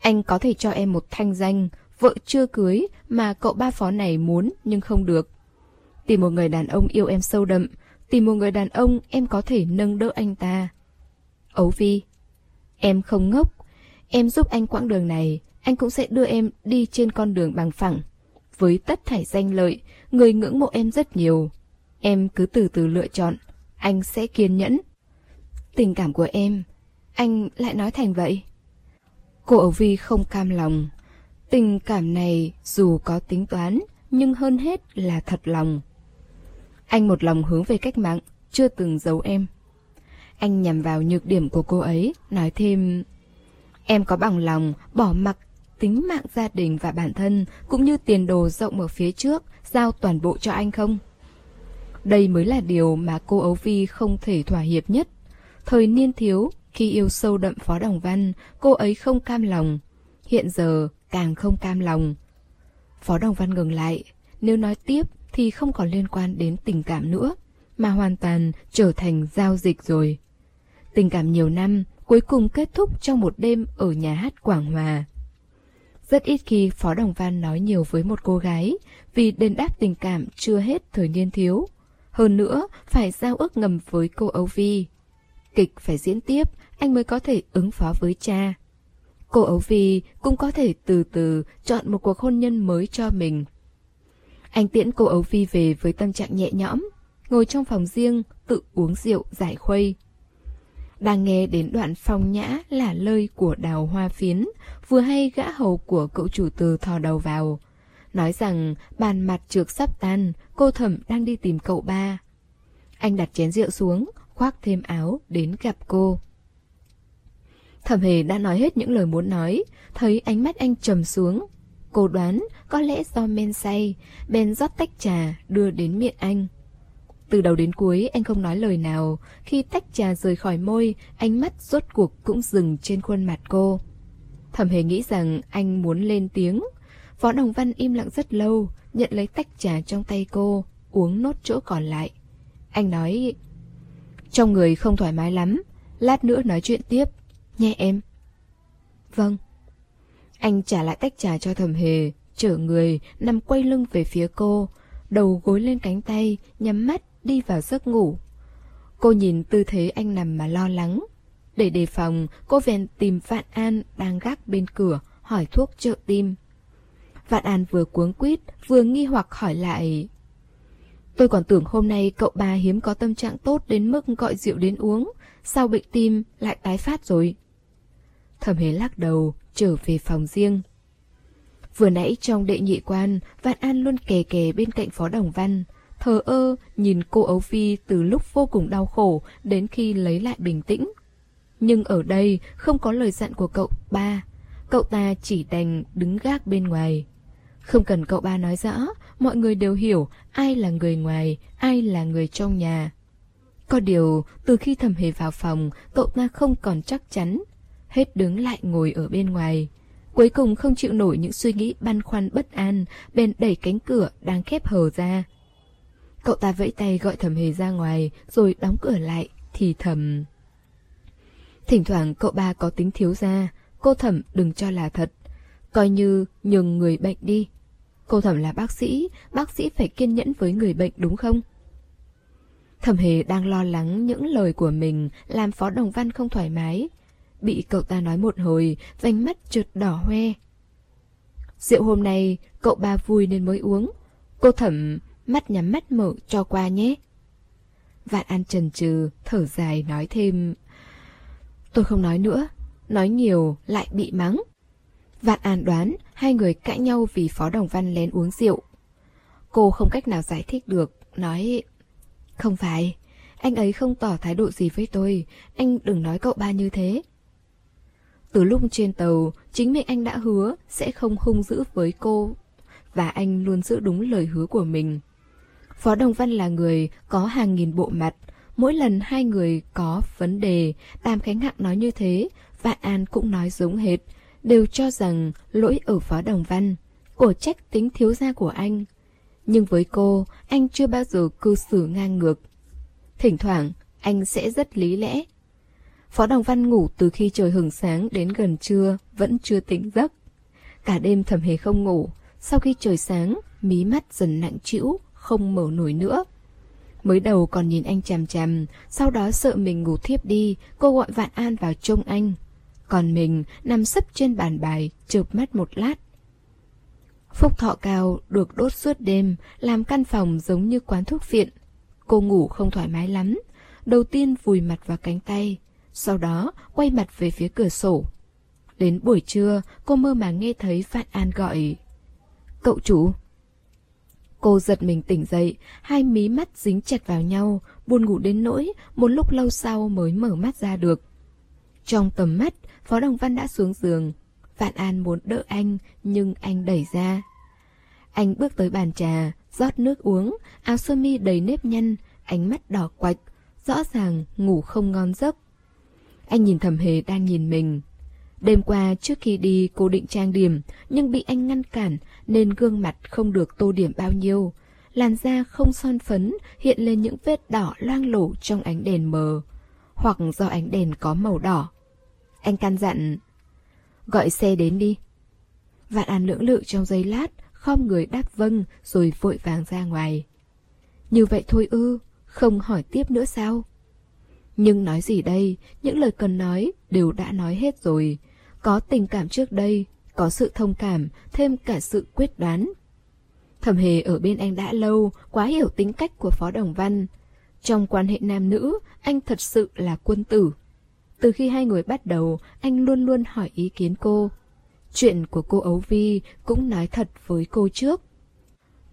Anh có thể cho em một thanh danh, vợ chưa cưới mà cậu ba phó này muốn nhưng không được. Tìm một người đàn ông yêu em sâu đậm, tìm một người đàn ông em có thể nâng đỡ anh ta. Ấu Vi, em không ngốc, em giúp anh quãng đường này, anh cũng sẽ đưa em đi trên con đường bằng phẳng. Với tất thảy danh lợi, người ngưỡng mộ em rất nhiều. Em cứ từ từ lựa chọn, anh sẽ kiên nhẫn. Tình cảm của em, anh lại nói thành vậy. Cô ấu Vi không cam lòng. Tình cảm này dù có tính toán, nhưng hơn hết là thật lòng. Anh một lòng hướng về cách mạng, chưa từng giấu em. Anh nhằm vào nhược điểm của cô ấy, nói thêm Em có bằng lòng bỏ mặc tính mạng gia đình và bản thân cũng như tiền đồ rộng ở phía trước giao toàn bộ cho anh không? Đây mới là điều mà cô Ấu Vi không thể thỏa hiệp nhất. Thời niên thiếu, khi yêu sâu đậm Phó Đồng Văn, cô ấy không cam lòng. Hiện giờ càng không cam lòng. Phó Đồng Văn ngừng lại. Nếu nói tiếp thì không còn liên quan đến tình cảm nữa, mà hoàn toàn trở thành giao dịch rồi. Tình cảm nhiều năm cuối cùng kết thúc trong một đêm ở nhà hát Quảng Hòa. Rất ít khi Phó Đồng Văn nói nhiều với một cô gái vì đền đáp tình cảm chưa hết thời niên thiếu. Hơn nữa, phải giao ước ngầm với cô Âu Vi. Kịch phải diễn tiếp, anh mới có thể ứng phó với cha. Cô ấu phi cũng có thể từ từ chọn một cuộc hôn nhân mới cho mình. Anh tiễn cô ấu phi về với tâm trạng nhẹ nhõm, ngồi trong phòng riêng, tự uống rượu giải khuây. Đang nghe đến đoạn phong nhã là lời của đào hoa phiến, vừa hay gã hầu của cậu chủ từ thò đầu vào. Nói rằng bàn mặt trượt sắp tan, cô thẩm đang đi tìm cậu ba. Anh đặt chén rượu xuống, khoác thêm áo, đến gặp cô. Thẩm hề đã nói hết những lời muốn nói, thấy ánh mắt anh trầm xuống. Cô đoán có lẽ do men say, bèn rót tách trà đưa đến miệng anh. Từ đầu đến cuối anh không nói lời nào, khi tách trà rời khỏi môi, ánh mắt rốt cuộc cũng dừng trên khuôn mặt cô. Thẩm hề nghĩ rằng anh muốn lên tiếng. Võ Đồng Văn im lặng rất lâu, nhận lấy tách trà trong tay cô, uống nốt chỗ còn lại. Anh nói, trong người không thoải mái lắm, lát nữa nói chuyện tiếp, nhé em. Vâng. Anh trả lại tách trà cho thầm hề, chở người, nằm quay lưng về phía cô, đầu gối lên cánh tay, nhắm mắt, đi vào giấc ngủ. Cô nhìn tư thế anh nằm mà lo lắng. Để đề phòng, cô vèn tìm Vạn An đang gác bên cửa, hỏi thuốc trợ tim. Vạn An vừa cuống quýt, vừa nghi hoặc hỏi lại. Tôi còn tưởng hôm nay cậu ba hiếm có tâm trạng tốt đến mức gọi rượu đến uống, sao bệnh tim lại tái phát rồi? Thẩm hế lắc đầu, trở về phòng riêng. Vừa nãy trong đệ nhị quan, Vạn An luôn kề kề bên cạnh Phó Đồng Văn, thờ ơ nhìn cô Ấu Phi từ lúc vô cùng đau khổ đến khi lấy lại bình tĩnh. Nhưng ở đây không có lời dặn của cậu ba, cậu ta chỉ đành đứng gác bên ngoài. Không cần cậu ba nói rõ, mọi người đều hiểu ai là người ngoài, ai là người trong nhà. Có điều, từ khi thầm hề vào phòng, cậu ta không còn chắc chắn. Hết đứng lại ngồi ở bên ngoài. Cuối cùng không chịu nổi những suy nghĩ băn khoăn bất an, bèn đẩy cánh cửa đang khép hờ ra. Cậu ta vẫy tay gọi thầm hề ra ngoài, rồi đóng cửa lại, thì thầm. Thỉnh thoảng cậu ba có tính thiếu ra, cô thẩm đừng cho là thật. Coi như nhường người bệnh đi. Cô thẩm là bác sĩ, bác sĩ phải kiên nhẫn với người bệnh đúng không? Thẩm hề đang lo lắng những lời của mình làm Phó Đồng Văn không thoải mái. Bị cậu ta nói một hồi, vành mắt trượt đỏ hoe. Rượu hôm nay, cậu ba vui nên mới uống. Cô thẩm mắt nhắm mắt mở cho qua nhé. Vạn An trần trừ, thở dài nói thêm. Tôi không nói nữa, nói nhiều lại bị mắng. Vạn An đoán hai người cãi nhau vì Phó Đồng Văn lén uống rượu. Cô không cách nào giải thích được, nói Không phải, anh ấy không tỏ thái độ gì với tôi, anh đừng nói cậu ba như thế. Từ lúc trên tàu, chính miệng anh đã hứa sẽ không hung dữ với cô và anh luôn giữ đúng lời hứa của mình. Phó Đồng Văn là người có hàng nghìn bộ mặt, mỗi lần hai người có vấn đề, Tam Khánh Hạng nói như thế, Vạn An cũng nói giống hệt, đều cho rằng lỗi ở Phó Đồng Văn, cổ trách tính thiếu gia của anh. Nhưng với cô, anh chưa bao giờ cư xử ngang ngược. Thỉnh thoảng, anh sẽ rất lý lẽ. Phó Đồng Văn ngủ từ khi trời hừng sáng đến gần trưa, vẫn chưa tỉnh giấc. Cả đêm thầm hề không ngủ, sau khi trời sáng, mí mắt dần nặng trĩu, không mở nổi nữa. Mới đầu còn nhìn anh chằm chằm, sau đó sợ mình ngủ thiếp đi, cô gọi Vạn An vào trông anh. Còn mình nằm sấp trên bàn bài, chợp mắt một lát. Phúc thọ cao được đốt suốt đêm, làm căn phòng giống như quán thuốc viện. Cô ngủ không thoải mái lắm. Đầu tiên vùi mặt vào cánh tay, sau đó quay mặt về phía cửa sổ. Đến buổi trưa, cô mơ màng nghe thấy Phan An gọi. Cậu chủ! Cô giật mình tỉnh dậy, hai mí mắt dính chặt vào nhau, buồn ngủ đến nỗi, một lúc lâu sau mới mở mắt ra được. Trong tầm mắt, Phó Đồng Văn đã xuống giường. Vạn An muốn đỡ anh, nhưng anh đẩy ra. Anh bước tới bàn trà, rót nước uống, áo sơ mi đầy nếp nhăn, ánh mắt đỏ quạch, rõ ràng ngủ không ngon giấc. Anh nhìn thầm hề đang nhìn mình. Đêm qua trước khi đi cô định trang điểm, nhưng bị anh ngăn cản nên gương mặt không được tô điểm bao nhiêu. Làn da không son phấn hiện lên những vết đỏ loang lổ trong ánh đèn mờ, hoặc do ánh đèn có màu đỏ. Anh căn dặn, gọi xe đến đi. Vạn An lưỡng lự trong giây lát, khom người đáp vâng rồi vội vàng ra ngoài. Như vậy thôi ư, không hỏi tiếp nữa sao? Nhưng nói gì đây, những lời cần nói đều đã nói hết rồi. Có tình cảm trước đây, có sự thông cảm, thêm cả sự quyết đoán. Thẩm hề ở bên anh đã lâu, quá hiểu tính cách của Phó Đồng Văn. Trong quan hệ nam nữ, anh thật sự là quân tử. Từ khi hai người bắt đầu, anh luôn luôn hỏi ý kiến cô. Chuyện của cô Ấu Vi cũng nói thật với cô trước.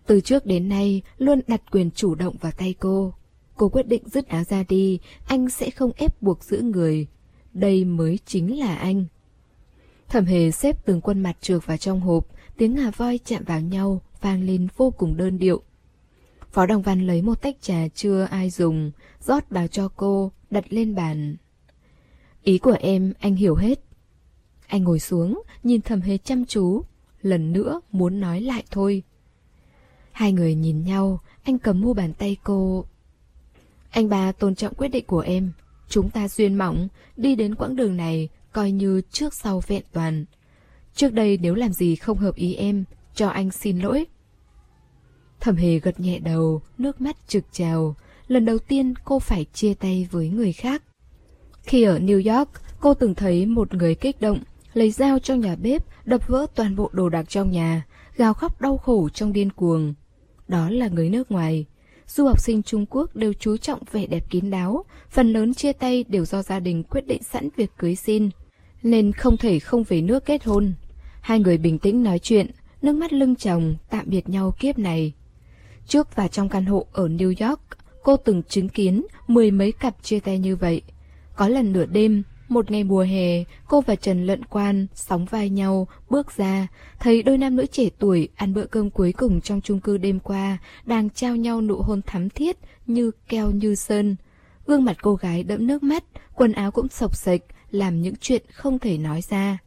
Từ trước đến nay, luôn đặt quyền chủ động vào tay cô. Cô quyết định dứt áo ra đi, anh sẽ không ép buộc giữ người. Đây mới chính là anh. Thẩm hề xếp từng quân mặt trượt vào trong hộp, tiếng ngà voi chạm vào nhau, vang lên vô cùng đơn điệu. Phó Đồng Văn lấy một tách trà chưa ai dùng, rót vào cho cô, đặt lên bàn. Ý của em, anh hiểu hết. Anh ngồi xuống, nhìn thầm hề chăm chú, lần nữa muốn nói lại thôi. Hai người nhìn nhau, anh cầm mu bàn tay cô. Anh bà tôn trọng quyết định của em, chúng ta duyên mỏng, đi đến quãng đường này coi như trước sau vẹn toàn. Trước đây nếu làm gì không hợp ý em, cho anh xin lỗi. Thẩm hề gật nhẹ đầu, nước mắt trực trào. Lần đầu tiên cô phải chia tay với người khác. Khi ở New York, cô từng thấy một người kích động, lấy dao trong nhà bếp, đập vỡ toàn bộ đồ đạc trong nhà, gào khóc đau khổ trong điên cuồng. Đó là người nước ngoài. Du học sinh Trung Quốc đều chú trọng vẻ đẹp kín đáo, phần lớn chia tay đều do gia đình quyết định sẵn việc cưới xin, nên không thể không về nước kết hôn. Hai người bình tĩnh nói chuyện, nước mắt lưng chồng, tạm biệt nhau kiếp này. Trước và trong căn hộ ở New York, cô từng chứng kiến mười mấy cặp chia tay như vậy. Có lần nửa đêm, một ngày mùa hè, cô và Trần Lận Quan sóng vai nhau, bước ra, thấy đôi nam nữ trẻ tuổi ăn bữa cơm cuối cùng trong chung cư đêm qua, đang trao nhau nụ hôn thắm thiết, như keo như sơn. Gương mặt cô gái đẫm nước mắt, quần áo cũng sộc sạch, làm những chuyện không thể nói ra.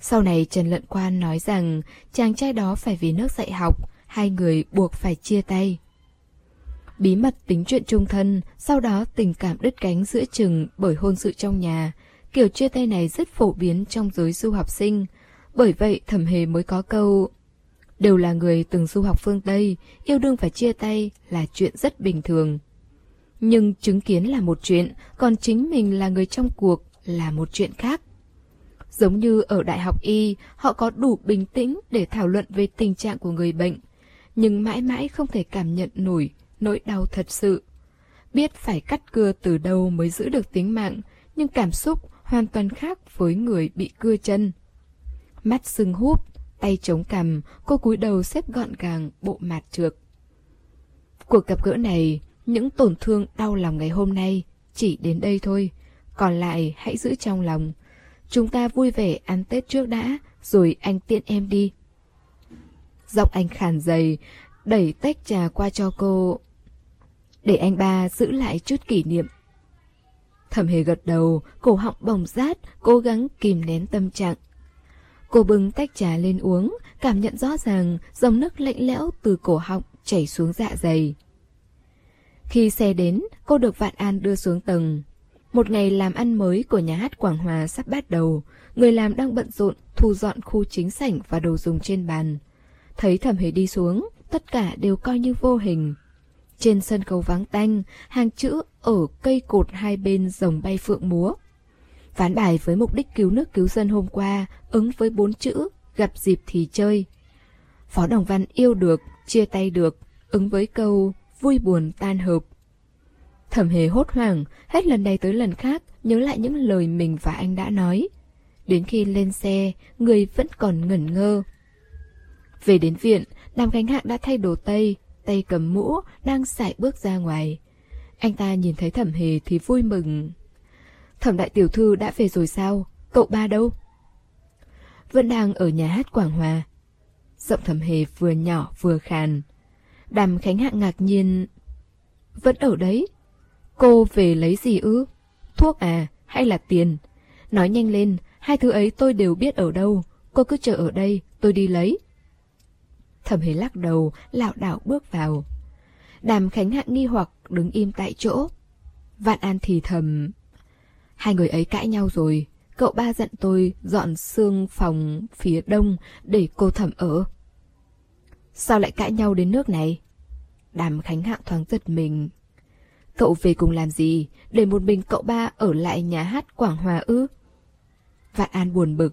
Sau này Trần Lận Quan nói rằng chàng trai đó phải vì nước dạy học, hai người buộc phải chia tay. Bí mật tính chuyện chung thân, sau đó tình cảm đứt cánh giữa chừng bởi hôn sự trong nhà. Kiểu chia tay này rất phổ biến trong giới du học sinh. Bởi vậy thẩm hề mới có câu Đều là người từng du học phương Tây, yêu đương và chia tay là chuyện rất bình thường. Nhưng chứng kiến là một chuyện, còn chính mình là người trong cuộc là một chuyện khác. Giống như ở Đại học Y, họ có đủ bình tĩnh để thảo luận về tình trạng của người bệnh. nhưng mãi mãi không thể cảm nhận nổi nỗi đau thật sự. Biết phải cắt cưa từ đâu mới giữ được tính mạng, nhưng cảm xúc hoàn toàn khác với người bị cưa chân. Mắt sưng húp, tay chống cằm, cô cúi đầu xếp gọn gàng bộ mạt trược. Cuộc gặp gỡ này, những tổn thương đau lòng ngày hôm nay chỉ đến đây thôi, còn lại hãy giữ trong lòng. Chúng ta vui vẻ ăn Tết trước đã, rồi anh tiện em đi. Giọng anh khàn dày, đẩy tách trà qua cho cô. Để anh ba giữ lại chút kỷ niệm. Thẩm hề gật đầu, cổ họng bồng rát, cố gắng kìm nén tâm trạng. Cô bưng tách trà lên uống, cảm nhận rõ ràng dòng nước lạnh lẽo từ cổ họng chảy xuống dạ dày. Khi xe đến, cô được Vạn An đưa xuống tầng. Một ngày làm ăn mới của nhà hát Quảng Hòa sắp bắt đầu, người làm đang bận rộn thu dọn khu chính sảnh và đồ dùng trên bàn. Thấy thẩm hề đi xuống, tất cả đều coi như vô hình. Trên sân khấu vắng tanh, hàng chữ ở cây cột hai bên rồng bay phượng múa. Ván bài với mục đích cứu nước cứu dân hôm qua, ứng với bốn chữ, gặp dịp thì chơi. Phó Đồng Văn yêu được, chia tay được, ứng với câu vui buồn tan hợp. Thẩm hề hốt hoảng, hết lần này tới lần khác, nhớ lại những lời mình và anh đã nói. Đến khi lên xe, người vẫn còn ngẩn ngơ. Về đến viện, Đàm Khánh Hạng đã thay đồ tây, tay cầm mũ, đang sải bước ra ngoài. Anh ta nhìn thấy thẩm hề thì vui mừng. Thẩm đại tiểu thư đã về rồi sao? Cậu ba đâu? Vẫn đang ở nhà hát Quảng Hòa. Giọng thẩm hề vừa nhỏ vừa khàn. Đàm Khánh Hạng ngạc nhiên. Vẫn ở đấy. Cô về lấy gì ư? Thuốc à, hay là tiền? Nói nhanh lên, hai thứ ấy tôi đều biết ở đâu. Cô cứ chờ ở đây, tôi đi lấy. Thẩm hề lắc đầu, lảo đảo bước vào. Đàm Khánh Hạng nghi hoặc đứng im tại chỗ. Vạn An thì thầm. Hai người ấy cãi nhau rồi. Cậu ba dặn tôi dọn xương phòng phía đông để cô thẩm ở. Sao lại cãi nhau đến nước này? Đàm Khánh Hạng thoáng giật mình. Cậu về cùng làm gì? Để một mình cậu ba ở lại nhà hát Quảng Hòa ư? Vạn An buồn bực.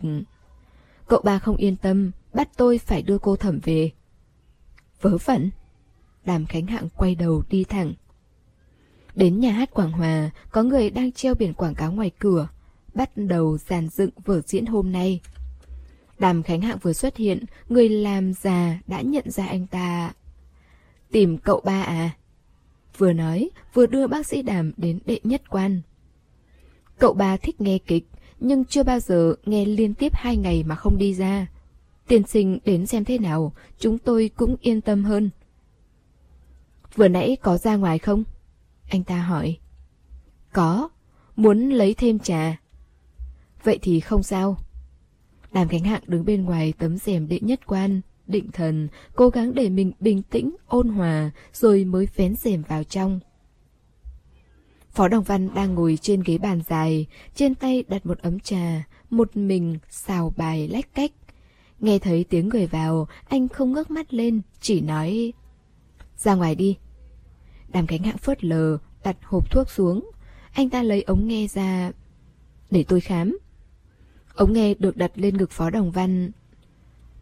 Cậu ba không yên tâm, bắt tôi phải đưa cô thẩm về. Vớ vẩn. Đàm Khánh Hạng quay đầu đi thẳng. Đến nhà hát Quảng Hòa, có người đang treo biển quảng cáo ngoài cửa, bắt đầu dàn dựng vở diễn hôm nay. Đàm Khánh Hạng vừa xuất hiện, người làm già đã nhận ra anh ta. Tìm cậu ba à? Vừa nói, vừa đưa bác sĩ Đàm đến đệ nhất quan. Cậu ba thích nghe kịch, nhưng chưa bao giờ nghe liên tiếp hai ngày mà không đi ra. Tiên sinh đến xem thế nào, chúng tôi cũng yên tâm hơn. Vừa nãy có ra ngoài không? Anh ta hỏi. Có, muốn lấy thêm trà. Vậy thì không sao. Đàm Khánh Hạng đứng bên ngoài tấm rèm đệ nhất quan, định thần, cố gắng để mình bình tĩnh, ôn hòa, rồi mới vén rèm vào trong. Phó Đồng Văn đang ngồi trên ghế bàn dài, trên tay đặt một ấm trà, một mình xào bài lách cách. Nghe thấy tiếng người vào, anh không ngước mắt lên, chỉ nói Ra ngoài đi. Đàm cánh hạng phớt lờ, đặt hộp thuốc xuống. Anh ta lấy ống nghe ra. Để tôi khám. Ống nghe được đặt lên ngực Phó Đồng Văn.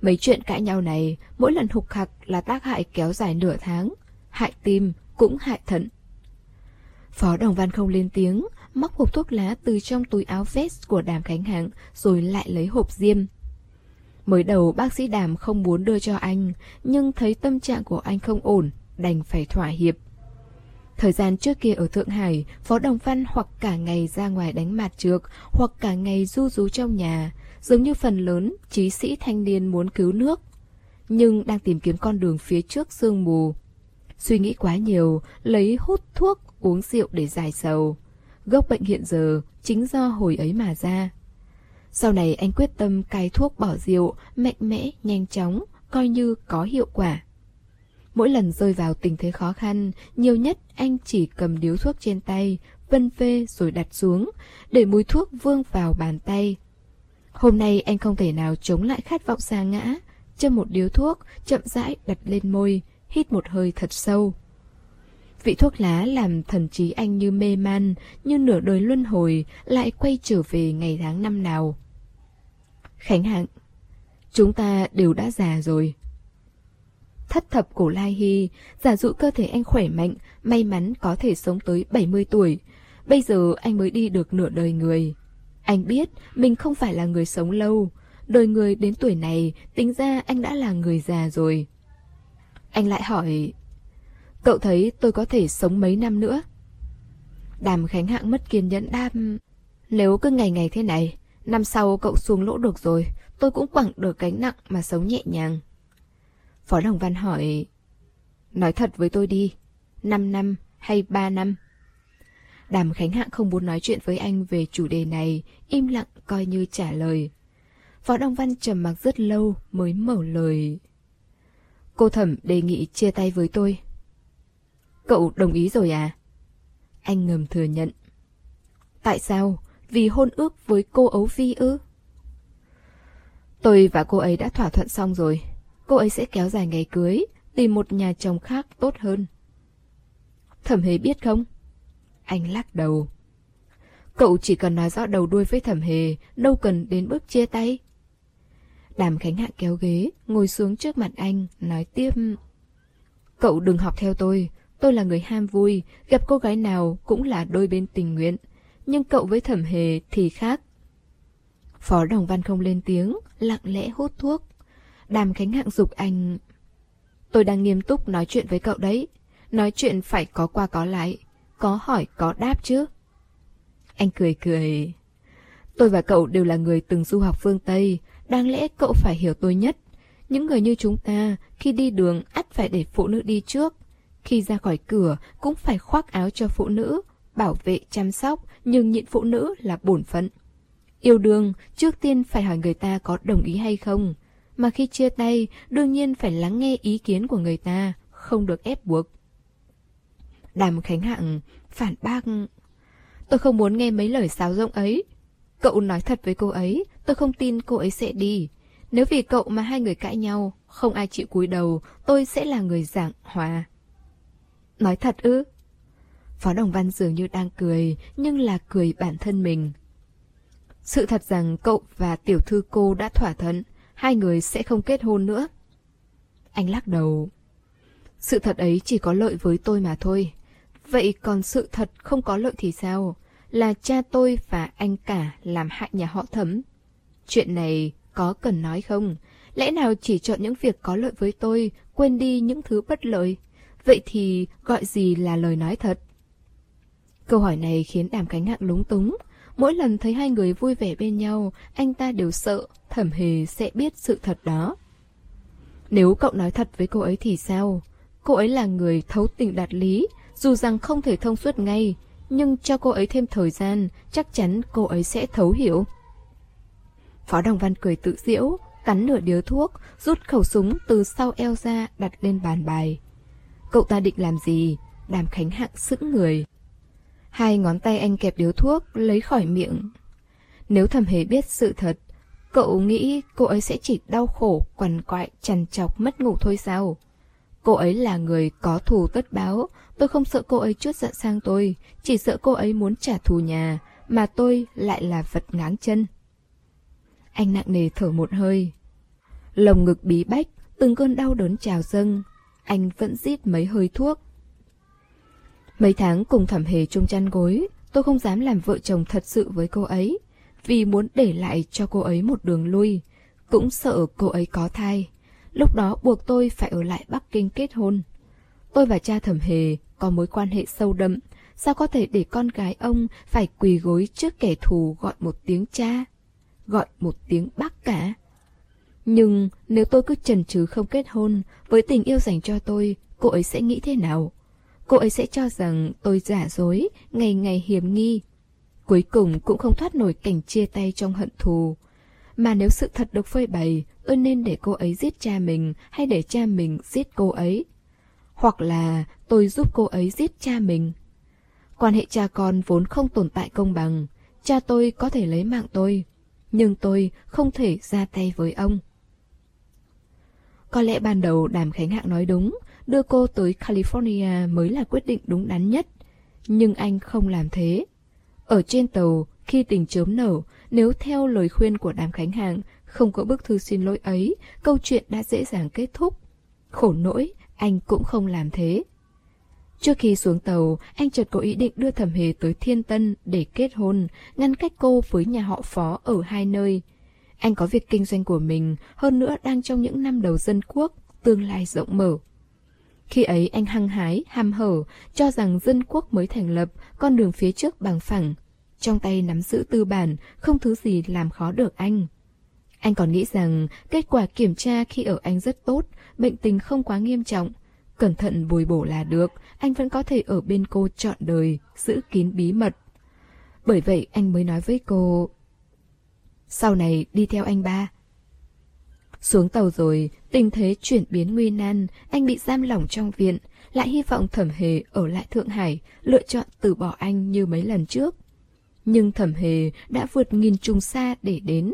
Mấy chuyện cãi nhau này, mỗi lần hục hặc là tác hại kéo dài nửa tháng. Hại tim, cũng hại thận. Phó Đồng Văn không lên tiếng, móc hộp thuốc lá từ trong túi áo vest của Đàm Khánh Hạng rồi lại lấy hộp diêm. Mới đầu bác sĩ Đàm không muốn đưa cho anh, nhưng thấy tâm trạng của anh không ổn, đành phải thỏa hiệp. Thời gian trước kia ở Thượng Hải, Phó Đồng Văn hoặc cả ngày ra ngoài đánh mặt trược, hoặc cả ngày du rú trong nhà, giống như phần lớn trí sĩ thanh niên muốn cứu nước. Nhưng đang tìm kiếm con đường phía trước sương mù. Suy nghĩ quá nhiều, lấy hút thuốc, uống rượu để giải sầu. Gốc bệnh hiện giờ chính do hồi ấy mà ra. Sau này anh quyết tâm cai thuốc bỏ rượu, mạnh mẽ, nhanh chóng, coi như có hiệu quả. Mỗi lần rơi vào tình thế khó khăn, nhiều nhất anh chỉ cầm điếu thuốc trên tay, vân phê rồi đặt xuống, để mùi thuốc vương vào bàn tay. Hôm nay anh không thể nào chống lại khát vọng xa ngã, châm một điếu thuốc, chậm rãi đặt lên môi, hít một hơi thật sâu. Vị thuốc lá làm thần trí anh như mê man, như nửa đời luân hồi, lại quay trở về ngày tháng năm nào. Khánh Hạng Chúng ta đều đã già rồi. thất thập cổ lai hy, giả dụ cơ thể anh khỏe mạnh, may mắn có thể sống tới 70 tuổi. Bây giờ anh mới đi được nửa đời người. Anh biết mình không phải là người sống lâu. Đời người đến tuổi này, tính ra anh đã là người già rồi. Anh lại hỏi, cậu thấy tôi có thể sống mấy năm nữa? Đàm Khánh Hạng mất kiên nhẫn đam. Nếu cứ ngày ngày thế này, năm sau cậu xuống lỗ được rồi, tôi cũng quẳng được gánh nặng mà sống nhẹ nhàng. Phó Đồng Văn hỏi, nói thật với tôi đi, 5 năm hay 3 năm? Đàm Khánh Hạng không muốn nói chuyện với anh về chủ đề này, im lặng coi như trả lời. Phó đồng Văn trầm mặc rất lâu mới mở lời. Cô thẩm đề nghị chia tay với tôi. Cậu đồng ý rồi à? Anh ngầm thừa nhận. Tại sao? Vì hôn ước với cô ấu phi ư? Tôi và cô ấy đã thỏa thuận xong rồi. Cô ấy sẽ kéo dài ngày cưới, tìm một nhà chồng khác tốt hơn. Thẩm hề biết không? Anh lắc đầu. Cậu chỉ cần nói rõ đầu đuôi với thẩm hề, đâu cần đến bước chia tay. Đàm Khánh Hạ kéo ghế, ngồi xuống trước mặt anh, nói tiếp. Cậu đừng học theo tôi, tôi là người ham vui, gặp cô gái nào cũng là đôi bên tình nguyện. Nhưng cậu với thẩm hề thì khác. Phó Đồng Văn không lên tiếng, lặng lẽ hút thuốc. Đàm Khánh Hạng dục anh. Tôi đang nghiêm túc nói chuyện với cậu đấy. Nói chuyện phải có qua có lại, có hỏi có đáp chứ. Anh cười cười. Tôi và cậu đều là người từng du học phương Tây, đáng lẽ cậu phải hiểu tôi nhất. Những người như chúng ta, khi đi đường ắt phải để phụ nữ đi trước. Khi ra khỏi cửa cũng phải khoác áo cho phụ nữ, bảo vệ chăm sóc, nhưng nhịn phụ nữ là bổn phận. Yêu đương, trước tiên phải hỏi người ta có đồng ý hay không. Mà khi chia tay, đương nhiên phải lắng nghe ý kiến của người ta, không được ép buộc. Đàm Khánh Hạng phản bác. Tôi không muốn nghe mấy lời sáo rỗng ấy. Cậu nói thật với cô ấy, tôi không tin cô ấy sẽ đi. Nếu vì cậu mà hai người cãi nhau, không ai chịu cúi đầu, tôi sẽ là người giảng hòa. Nói thật ư? Phó Đồng Văn dường như đang cười, nhưng là cười bản thân mình. Sự thật rằng cậu và tiểu thư cô đã thỏa thuận, hai người sẽ không kết hôn nữa. Anh lắc đầu. Sự thật ấy chỉ có lợi với tôi mà thôi. Vậy còn sự thật không có lợi thì sao? Là cha tôi và anh cả làm hại nhà họ thấm. Chuyện này có cần nói không? Lẽ nào chỉ chọn những việc có lợi với tôi, quên đi những thứ bất lợi? Vậy thì gọi gì là lời nói thật? Câu hỏi này khiến đàm cánh hạng lúng túng. Mỗi lần thấy hai người vui vẻ bên nhau, anh ta đều sợ thẩm hề sẽ biết sự thật đó. Nếu cậu nói thật với cô ấy thì sao? Cô ấy là người thấu tình đạt lý, dù rằng không thể thông suốt ngay, nhưng cho cô ấy thêm thời gian, chắc chắn cô ấy sẽ thấu hiểu. Phó Đồng Văn cười tự diễu, cắn nửa điếu thuốc, rút khẩu súng từ sau eo ra đặt lên bàn bài. Cậu ta định làm gì? Đàm Khánh Hạng sững người. Hai ngón tay anh kẹp điếu thuốc, lấy khỏi miệng. Nếu thầm hề biết sự thật, cậu nghĩ cô ấy sẽ chỉ đau khổ, quằn quại, chằn chọc, mất ngủ thôi sao? Cô ấy là người có thù tất báo, tôi không sợ cô ấy chút giận sang tôi, chỉ sợ cô ấy muốn trả thù nhà, mà tôi lại là vật ngáng chân. Anh nặng nề thở một hơi. Lồng ngực bí bách, từng cơn đau đớn trào dâng. Anh vẫn rít mấy hơi thuốc. Mấy tháng cùng thẩm hề chung chăn gối, tôi không dám làm vợ chồng thật sự với cô ấy, vì muốn để lại cho cô ấy một đường lui, cũng sợ cô ấy có thai. Lúc đó buộc tôi phải ở lại Bắc Kinh kết hôn. Tôi và cha thẩm hề có mối quan hệ sâu đậm, sao có thể để con gái ông phải quỳ gối trước kẻ thù gọi một tiếng cha, gọi một tiếng bác cả. Nhưng nếu tôi cứ chần chừ không kết hôn, với tình yêu dành cho tôi, cô ấy sẽ nghĩ thế nào? Cô ấy sẽ cho rằng tôi giả dối, ngày ngày hiểm nghi. Cuối cùng cũng không thoát nổi cảnh chia tay trong hận thù. Mà nếu sự thật được phơi bày, tôi nên để cô ấy giết cha mình hay để cha mình giết cô ấy. Hoặc là tôi giúp cô ấy giết cha mình. Quan hệ cha con vốn không tồn tại công bằng. Cha tôi có thể lấy mạng tôi, nhưng tôi không thể ra tay với ông. Có lẽ ban đầu Đàm Khánh Hạng nói đúng, đưa cô tới California mới là quyết định đúng đắn nhất. Nhưng anh không làm thế. Ở trên tàu, khi tình chớm nở, nếu theo lời khuyên của Đàm Khánh hàng, không có bức thư xin lỗi ấy, câu chuyện đã dễ dàng kết thúc. Khổ nỗi, anh cũng không làm thế. Trước khi xuống tàu, anh chợt có ý định đưa Thẩm Hề tới Thiên Tân để kết hôn, ngăn cách cô với nhà họ Phó ở hai nơi. Anh có việc kinh doanh của mình, hơn nữa đang trong những năm đầu dân quốc, tương lai rộng mở. Khi ấy anh hăng hái, ham hở, cho rằng dân quốc mới thành lập, con đường phía trước bằng phẳng. Trong tay nắm giữ tư bản, không thứ gì làm khó được anh. Anh còn nghĩ rằng kết quả kiểm tra khi ở anh rất tốt, bệnh tình không quá nghiêm trọng. Cẩn thận bồi bổ là được, anh vẫn có thể ở bên cô trọn đời, giữ kín bí mật. Bởi vậy anh mới nói với cô... Sau này đi theo anh ba. Xuống tàu rồi, tình thế chuyển biến nguy nan, anh bị giam lỏng trong viện, lại hy vọng thẩm hề ở lại Thượng Hải, lựa chọn từ bỏ anh như mấy lần trước. Nhưng thẩm hề đã vượt nghìn trùng xa để đến.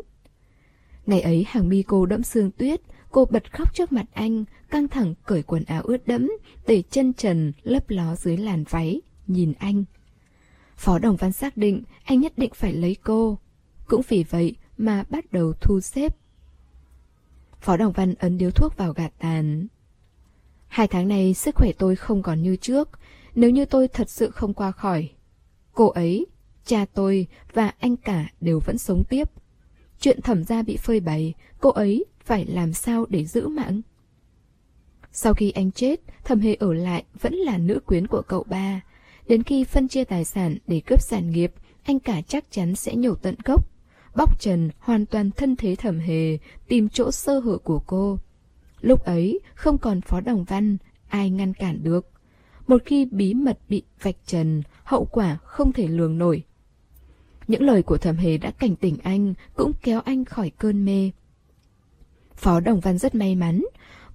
Ngày ấy hàng mi cô đẫm sương tuyết, cô bật khóc trước mặt anh, căng thẳng cởi quần áo ướt đẫm, để chân trần lấp ló dưới làn váy, nhìn anh. Phó Đồng Văn xác định anh nhất định phải lấy cô. Cũng vì vậy mà bắt đầu thu xếp. Phó Đồng Văn ấn điếu thuốc vào gạt tàn. Hai tháng này sức khỏe tôi không còn như trước, nếu như tôi thật sự không qua khỏi. Cô ấy, cha tôi và anh cả đều vẫn sống tiếp. Chuyện thẩm gia bị phơi bày, cô ấy phải làm sao để giữ mạng? Sau khi anh chết, thẩm hề ở lại vẫn là nữ quyến của cậu ba. Đến khi phân chia tài sản để cướp sản nghiệp, anh cả chắc chắn sẽ nhổ tận gốc. Bóc trần hoàn toàn thân thế thẩm hề, tìm chỗ sơ hở của cô. Lúc ấy, không còn phó đồng văn, ai ngăn cản được. Một khi bí mật bị vạch trần, hậu quả không thể lường nổi. Những lời của thẩm hề đã cảnh tỉnh anh, cũng kéo anh khỏi cơn mê. Phó Đồng Văn rất may mắn,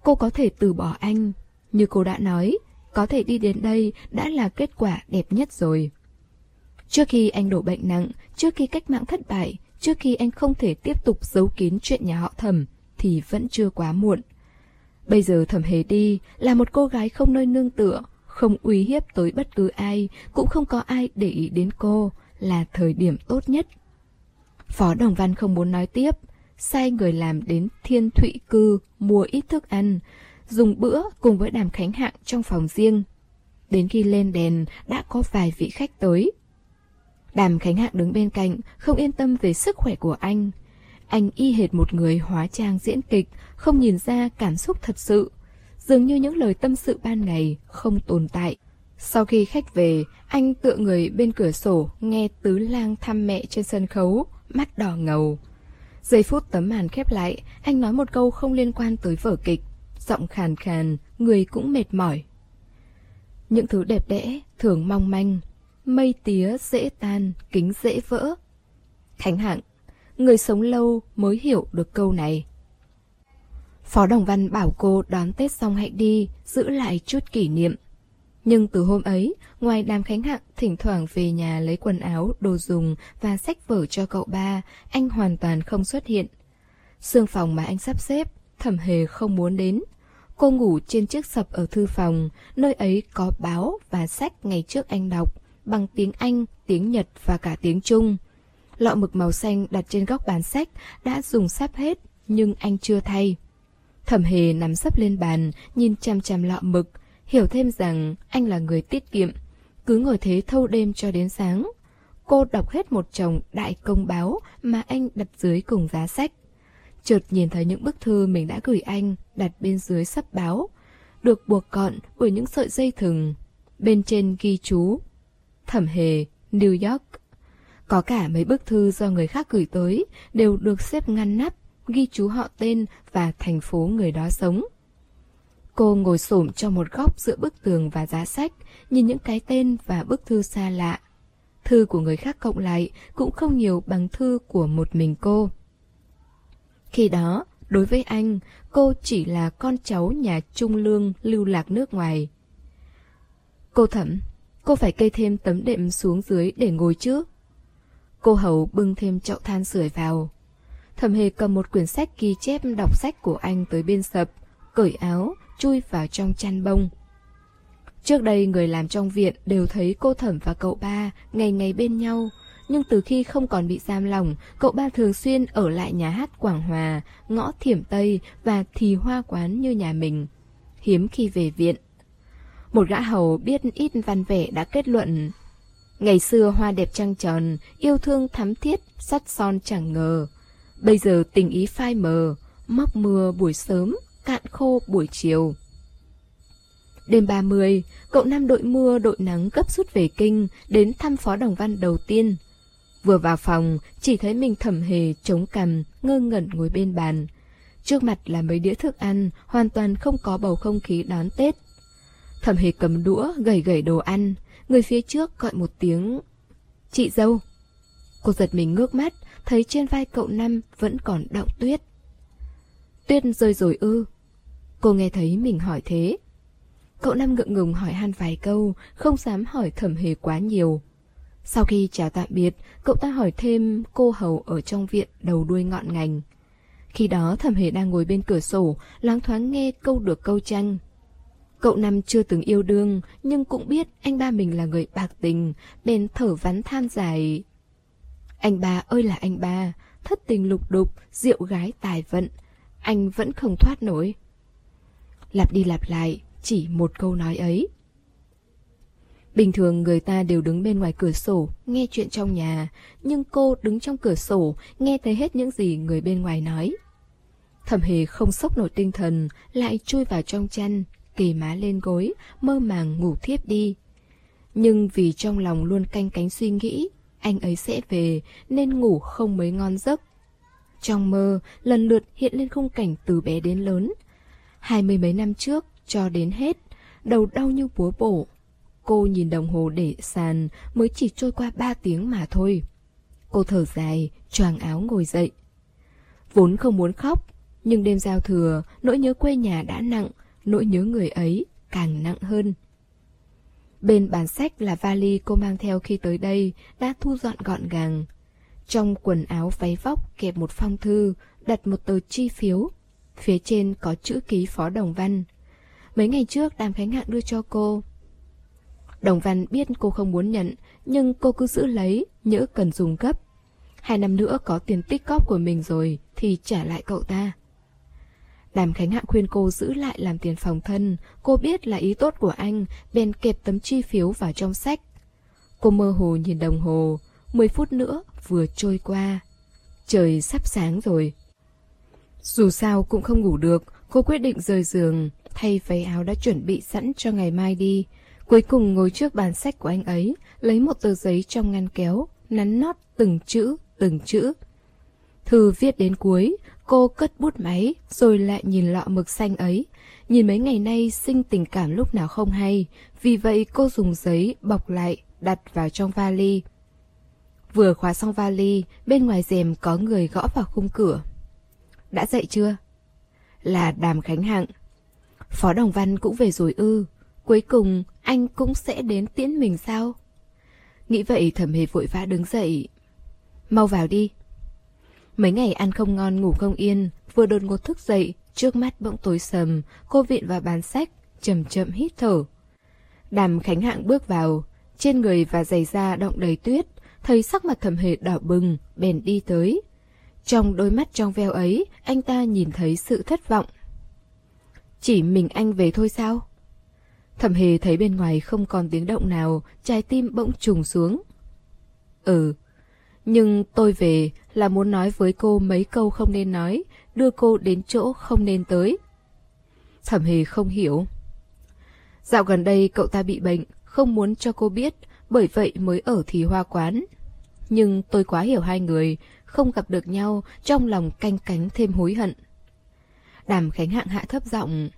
cô có thể từ bỏ anh. Như cô đã nói, có thể đi đến đây đã là kết quả đẹp nhất rồi. Trước khi anh đổ bệnh nặng, trước khi cách mạng thất bại, trước khi anh không thể tiếp tục giấu kín chuyện nhà họ thẩm, thì vẫn chưa quá muộn. Bây giờ thẩm hề đi là một cô gái không nơi nương tựa, không uy hiếp tới bất cứ ai, cũng không có ai để ý đến cô, là thời điểm tốt nhất. Phó Đồng Văn không muốn nói tiếp, sai người làm đến Thiên Thụy Cư mua ít thức ăn, dùng bữa cùng với đàm khánh hạng trong phòng riêng. Đến khi lên đèn đã có vài vị khách tới. Đàm Khánh Hạng đứng bên cạnh, không yên tâm về sức khỏe của anh. Anh y hệt một người hóa trang diễn kịch, không nhìn ra cảm xúc thật sự. Dường như những lời tâm sự ban ngày không tồn tại. Sau khi khách về, anh tựa người bên cửa sổ nghe tứ lang thăm mẹ trên sân khấu, mắt đỏ ngầu. Giây phút tấm màn khép lại, anh nói một câu không liên quan tới vở kịch. Giọng khàn khàn, người cũng mệt mỏi. Những thứ đẹp đẽ, thường mong manh. Mây tía dễ tan, kính dễ vỡ. Khánh Hạng, người sống lâu mới hiểu được câu này. Phó Đồng Văn bảo cô đón Tết xong hãy đi, giữ lại chút kỷ niệm. Nhưng từ hôm ấy, ngoài đàm khánh hạng thỉnh thoảng về nhà lấy quần áo, đồ dùng và sách vở cho cậu ba, anh hoàn toàn không xuất hiện. Sương phòng mà anh sắp xếp, thẩm hề không muốn đến. Cô ngủ trên chiếc sập ở thư phòng, nơi ấy có báo và sách ngày trước anh đọc, bằng tiếng Anh, tiếng Nhật và cả tiếng Trung. Lọ mực màu xanh đặt trên góc bàn sách đã dùng sắp hết, nhưng anh chưa thay. Thẩm hề nằm sấp lên bàn, nhìn chăm chăm lọ mực, hiểu thêm rằng anh là người tiết kiệm, cứ ngồi thế thâu đêm cho đến sáng. Cô đọc hết một chồng đại công báo mà anh đặt dưới cùng giá sách. Chợt nhìn thấy những bức thư mình đã gửi anh đặt bên dưới sắp báo, được buộc gọn bởi những sợi dây thừng. Bên trên ghi chú Thẩm Hề, New York. Có cả mấy bức thư do người khác gửi tới đều được xếp ngăn nắp, ghi chú họ tên và thành phố người đó sống. Cô ngồi xổm trong một góc giữa bức tường và giá sách, nhìn những cái tên và bức thư xa lạ. Thư của người khác cộng lại cũng không nhiều bằng thư của một mình cô. Khi đó, đối với anh, cô chỉ là con cháu nhà trung lương lưu lạc nước ngoài. Cô thẩm, cô phải kê thêm tấm đệm xuống dưới để ngồi chứ. Cô hầu bưng thêm chậu than sưởi vào. Thẩm hề cầm một quyển sách ghi chép đọc sách của anh tới bên sập, cởi áo, chui vào trong chăn bông. Trước đây người làm trong viện đều thấy cô thẩm và cậu ba ngày ngày bên nhau, nhưng từ khi không còn bị giam lòng, cậu ba thường xuyên ở lại nhà hát Quảng Hòa, ngõ Thiểm Tây và thì hoa quán như nhà mình. hiếm khi về viện. Một gã hầu biết ít văn vẻ đã kết luận Ngày xưa hoa đẹp trăng tròn, yêu thương thắm thiết, sắt son chẳng ngờ. Bây giờ tình ý phai mờ, móc mưa buổi sớm, cạn khô buổi chiều. Đêm 30, cậu năm đội mưa đội nắng gấp rút về kinh đến thăm phó đồng văn đầu tiên. Vừa vào phòng, chỉ thấy mình thầm hề chống cằm, ngơ ngẩn ngồi bên bàn. Trước mặt là mấy đĩa thức ăn, hoàn toàn không có bầu không khí đón Tết. Thẩm hề cầm đũa, gầy gầy đồ ăn, người phía trước gọi một tiếng Chị dâu. Cô giật mình ngước mắt Thấy trên vai cậu Năm vẫn còn đọng tuyết. Tuyết rơi rồi ư? Cô nghe thấy mình hỏi thế. Cậu Năm ngượng ngùng hỏi han vài câu Không dám hỏi thẩm hề quá nhiều. Sau khi chào tạm biệt Cậu ta hỏi thêm cô hầu ở trong viện đầu đuôi ngọn ngành. Khi đó thẩm hề đang ngồi bên cửa sổ Loáng thoáng nghe câu được câu tranh Cậu Năm chưa từng yêu đương, nhưng cũng biết anh ba mình là người bạc tình, bèn thở vắn than dài. Anh ba ơi là anh ba, thất tình lục đục, rượu gái tài vận, anh vẫn không thoát nổi. Lặp đi lặp lại, chỉ một câu nói ấy. Bình thường người ta đều đứng bên ngoài cửa sổ, nghe chuyện trong nhà, nhưng cô đứng trong cửa sổ, nghe thấy hết những gì người bên ngoài nói. Thẩm hề không sốc nổi tinh thần, lại chui vào trong chăn, kề má lên gối, mơ màng ngủ thiếp đi. Nhưng vì trong lòng luôn canh cánh suy nghĩ, anh ấy sẽ về nên ngủ không mấy ngon giấc. Trong mơ, lần lượt hiện lên khung cảnh từ bé đến lớn. Hai mươi mấy năm trước, cho đến hết, đầu đau như búa bổ. Cô nhìn đồng hồ để sàn mới chỉ trôi qua ba tiếng mà thôi. Cô thở dài, choàng áo ngồi dậy. Vốn không muốn khóc, nhưng đêm giao thừa, nỗi nhớ quê nhà đã nặng, nỗi nhớ người ấy càng nặng hơn. Bên bàn sách là vali cô mang theo khi tới đây đã thu dọn gọn gàng. Trong quần áo váy vóc kẹp một phong thư, đặt một tờ chi phiếu. Phía trên có chữ ký phó Đồng Văn. Mấy ngày trước Đàm Khánh Hạng đưa cho cô. Đồng Văn biết cô không muốn nhận, nhưng cô cứ giữ lấy, nhỡ cần dùng gấp. Hai năm nữa có tiền tích cóp của mình rồi thì trả lại cậu ta. Đàm Khánh Hạ khuyên cô giữ lại làm tiền phòng thân, cô biết là ý tốt của anh, bèn kẹp tấm chi phiếu vào trong sách. Cô mơ hồ nhìn đồng hồ, 10 phút nữa vừa trôi qua. Trời sắp sáng rồi. Dù sao cũng không ngủ được, cô quyết định rời giường, thay váy áo đã chuẩn bị sẵn cho ngày mai đi. Cuối cùng ngồi trước bàn sách của anh ấy, lấy một tờ giấy trong ngăn kéo, nắn nót từng chữ, từng chữ. Thư viết đến cuối, Cô cất bút máy, rồi lại nhìn lọ mực xanh ấy. Nhìn mấy ngày nay sinh tình cảm lúc nào không hay, vì vậy cô dùng giấy bọc lại, đặt vào trong vali. Vừa khóa xong vali, bên ngoài rèm có người gõ vào khung cửa. Đã dậy chưa? Là Đàm Khánh Hạng. Phó Đồng Văn cũng về rồi ư. Cuối cùng, anh cũng sẽ đến tiễn mình sao? Nghĩ vậy thẩm hề vội vã đứng dậy. Mau vào đi. Mấy ngày ăn không ngon ngủ không yên, vừa đột ngột thức dậy, trước mắt bỗng tối sầm, cô viện vào bàn sách, chậm chậm hít thở. Đàm Khánh Hạng bước vào, trên người và giày da động đầy tuyết, thấy sắc mặt thẩm hề đỏ bừng, bèn đi tới. Trong đôi mắt trong veo ấy, anh ta nhìn thấy sự thất vọng. Chỉ mình anh về thôi sao? Thẩm hề thấy bên ngoài không còn tiếng động nào, trái tim bỗng trùng xuống. Ừ, nhưng tôi về là muốn nói với cô mấy câu không nên nói, đưa cô đến chỗ không nên tới. Thẩm hề không hiểu. Dạo gần đây cậu ta bị bệnh, không muốn cho cô biết, bởi vậy mới ở thì hoa quán. Nhưng tôi quá hiểu hai người, không gặp được nhau, trong lòng canh cánh thêm hối hận. Đàm Khánh Hạng hạ thấp giọng.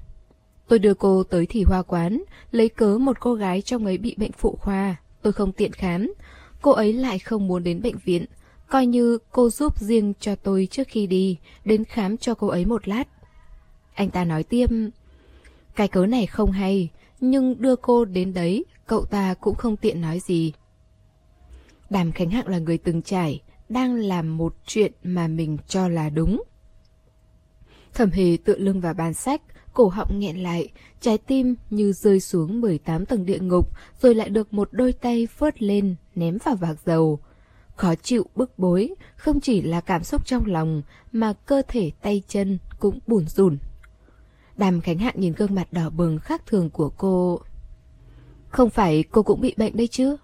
Tôi đưa cô tới thì hoa quán, lấy cớ một cô gái trong ấy bị bệnh phụ khoa. Tôi không tiện khám, cô ấy lại không muốn đến bệnh viện, coi như cô giúp riêng cho tôi trước khi đi, đến khám cho cô ấy một lát. Anh ta nói tiêm, cái cớ này không hay, nhưng đưa cô đến đấy, cậu ta cũng không tiện nói gì. Đàm Khánh Hạng là người từng trải, đang làm một chuyện mà mình cho là đúng. Thẩm hề tựa lưng vào bàn sách, cổ họng nghẹn lại, trái tim như rơi xuống 18 tầng địa ngục, rồi lại được một đôi tay phớt lên, ném vào vạc dầu. Khó chịu bức bối, không chỉ là cảm xúc trong lòng, mà cơ thể tay chân cũng bùn rùn. Đàm Khánh Hạ nhìn gương mặt đỏ bừng khác thường của cô. Không phải cô cũng bị bệnh đấy chứ?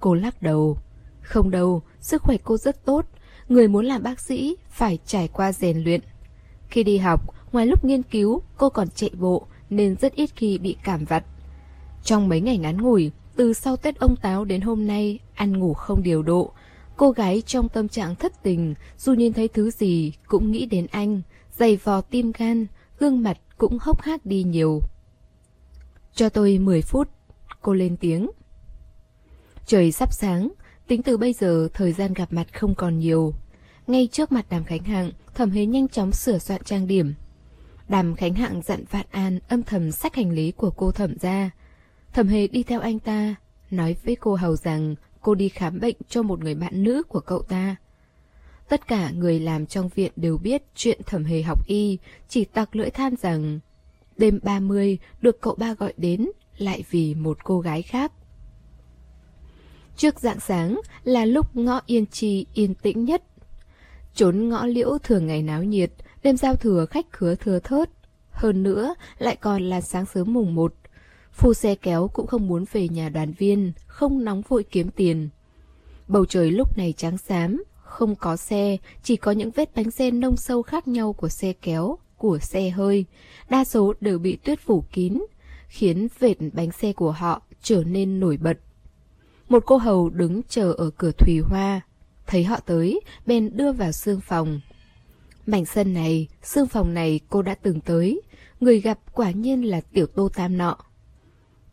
Cô lắc đầu. Không đâu, sức khỏe cô rất tốt. Người muốn làm bác sĩ phải trải qua rèn luyện. Khi đi học, ngoài lúc nghiên cứu, cô còn chạy bộ nên rất ít khi bị cảm vặt. Trong mấy ngày ngắn ngủi, từ sau Tết ông Táo đến hôm nay, ăn ngủ không điều độ. Cô gái trong tâm trạng thất tình, dù nhìn thấy thứ gì cũng nghĩ đến anh, dày vò tim gan, gương mặt cũng hốc hác đi nhiều. Cho tôi 10 phút, cô lên tiếng. Trời sắp sáng, tính từ bây giờ thời gian gặp mặt không còn nhiều. Ngay trước mặt Đàm Khánh Hạng, Thẩm Hế nhanh chóng sửa soạn trang điểm. Đàm Khánh Hạng dặn Vạn An âm thầm sách hành lý của cô Thẩm ra. Thẩm Hề đi theo anh ta, nói với cô Hầu rằng cô đi khám bệnh cho một người bạn nữ của cậu ta. Tất cả người làm trong viện đều biết chuyện Thẩm Hề học y, chỉ tặc lưỡi than rằng đêm 30 được cậu ba gọi đến lại vì một cô gái khác. Trước dạng sáng là lúc ngõ Yên Chi yên tĩnh nhất. Trốn ngõ liễu thường ngày náo nhiệt, đêm giao thừa khách khứa thưa thớt. Hơn nữa, lại còn là sáng sớm mùng một. Phu xe kéo cũng không muốn về nhà đoàn viên, không nóng vội kiếm tiền. Bầu trời lúc này trắng xám, không có xe, chỉ có những vết bánh xe nông sâu khác nhau của xe kéo, của xe hơi. Đa số đều bị tuyết phủ kín, khiến vệt bánh xe của họ trở nên nổi bật. Một cô hầu đứng chờ ở cửa thủy hoa. Thấy họ tới, bèn đưa vào xương phòng. Mảnh sân này, xương phòng này cô đã từng tới. Người gặp quả nhiên là tiểu tô tam nọ.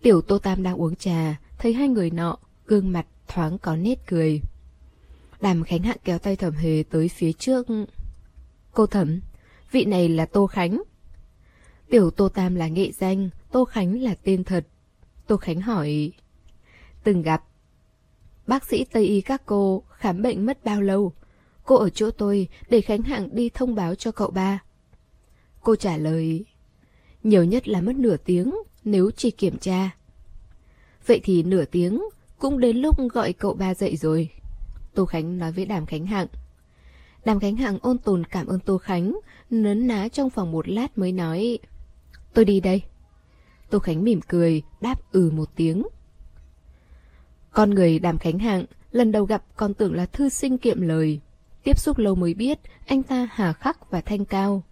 Tiểu tô tam đang uống trà, thấy hai người nọ, gương mặt thoáng có nét cười. Đàm Khánh Hạng kéo tay thẩm hề tới phía trước. Cô thẩm, vị này là Tô Khánh. Tiểu Tô Tam là nghệ danh, Tô Khánh là tên thật. Tô Khánh hỏi, từng gặp. Bác sĩ Tây Y các cô khám bệnh mất bao lâu? Cô ở chỗ tôi để Khánh Hạng đi thông báo cho cậu ba. Cô trả lời, nhiều nhất là mất nửa tiếng nếu chỉ kiểm tra. Vậy thì nửa tiếng cũng đến lúc gọi cậu ba dậy rồi. Tô Khánh nói với Đàm Khánh Hạng. Đàm Khánh Hạng ôn tồn cảm ơn Tô Khánh, nấn ná trong phòng một lát mới nói. Tôi đi đây. Tô Khánh mỉm cười, đáp ừ một tiếng. Con người Đàm Khánh Hạng lần đầu gặp còn tưởng là thư sinh kiệm lời. Tiếp xúc lâu mới biết anh ta hà khắc và thanh cao.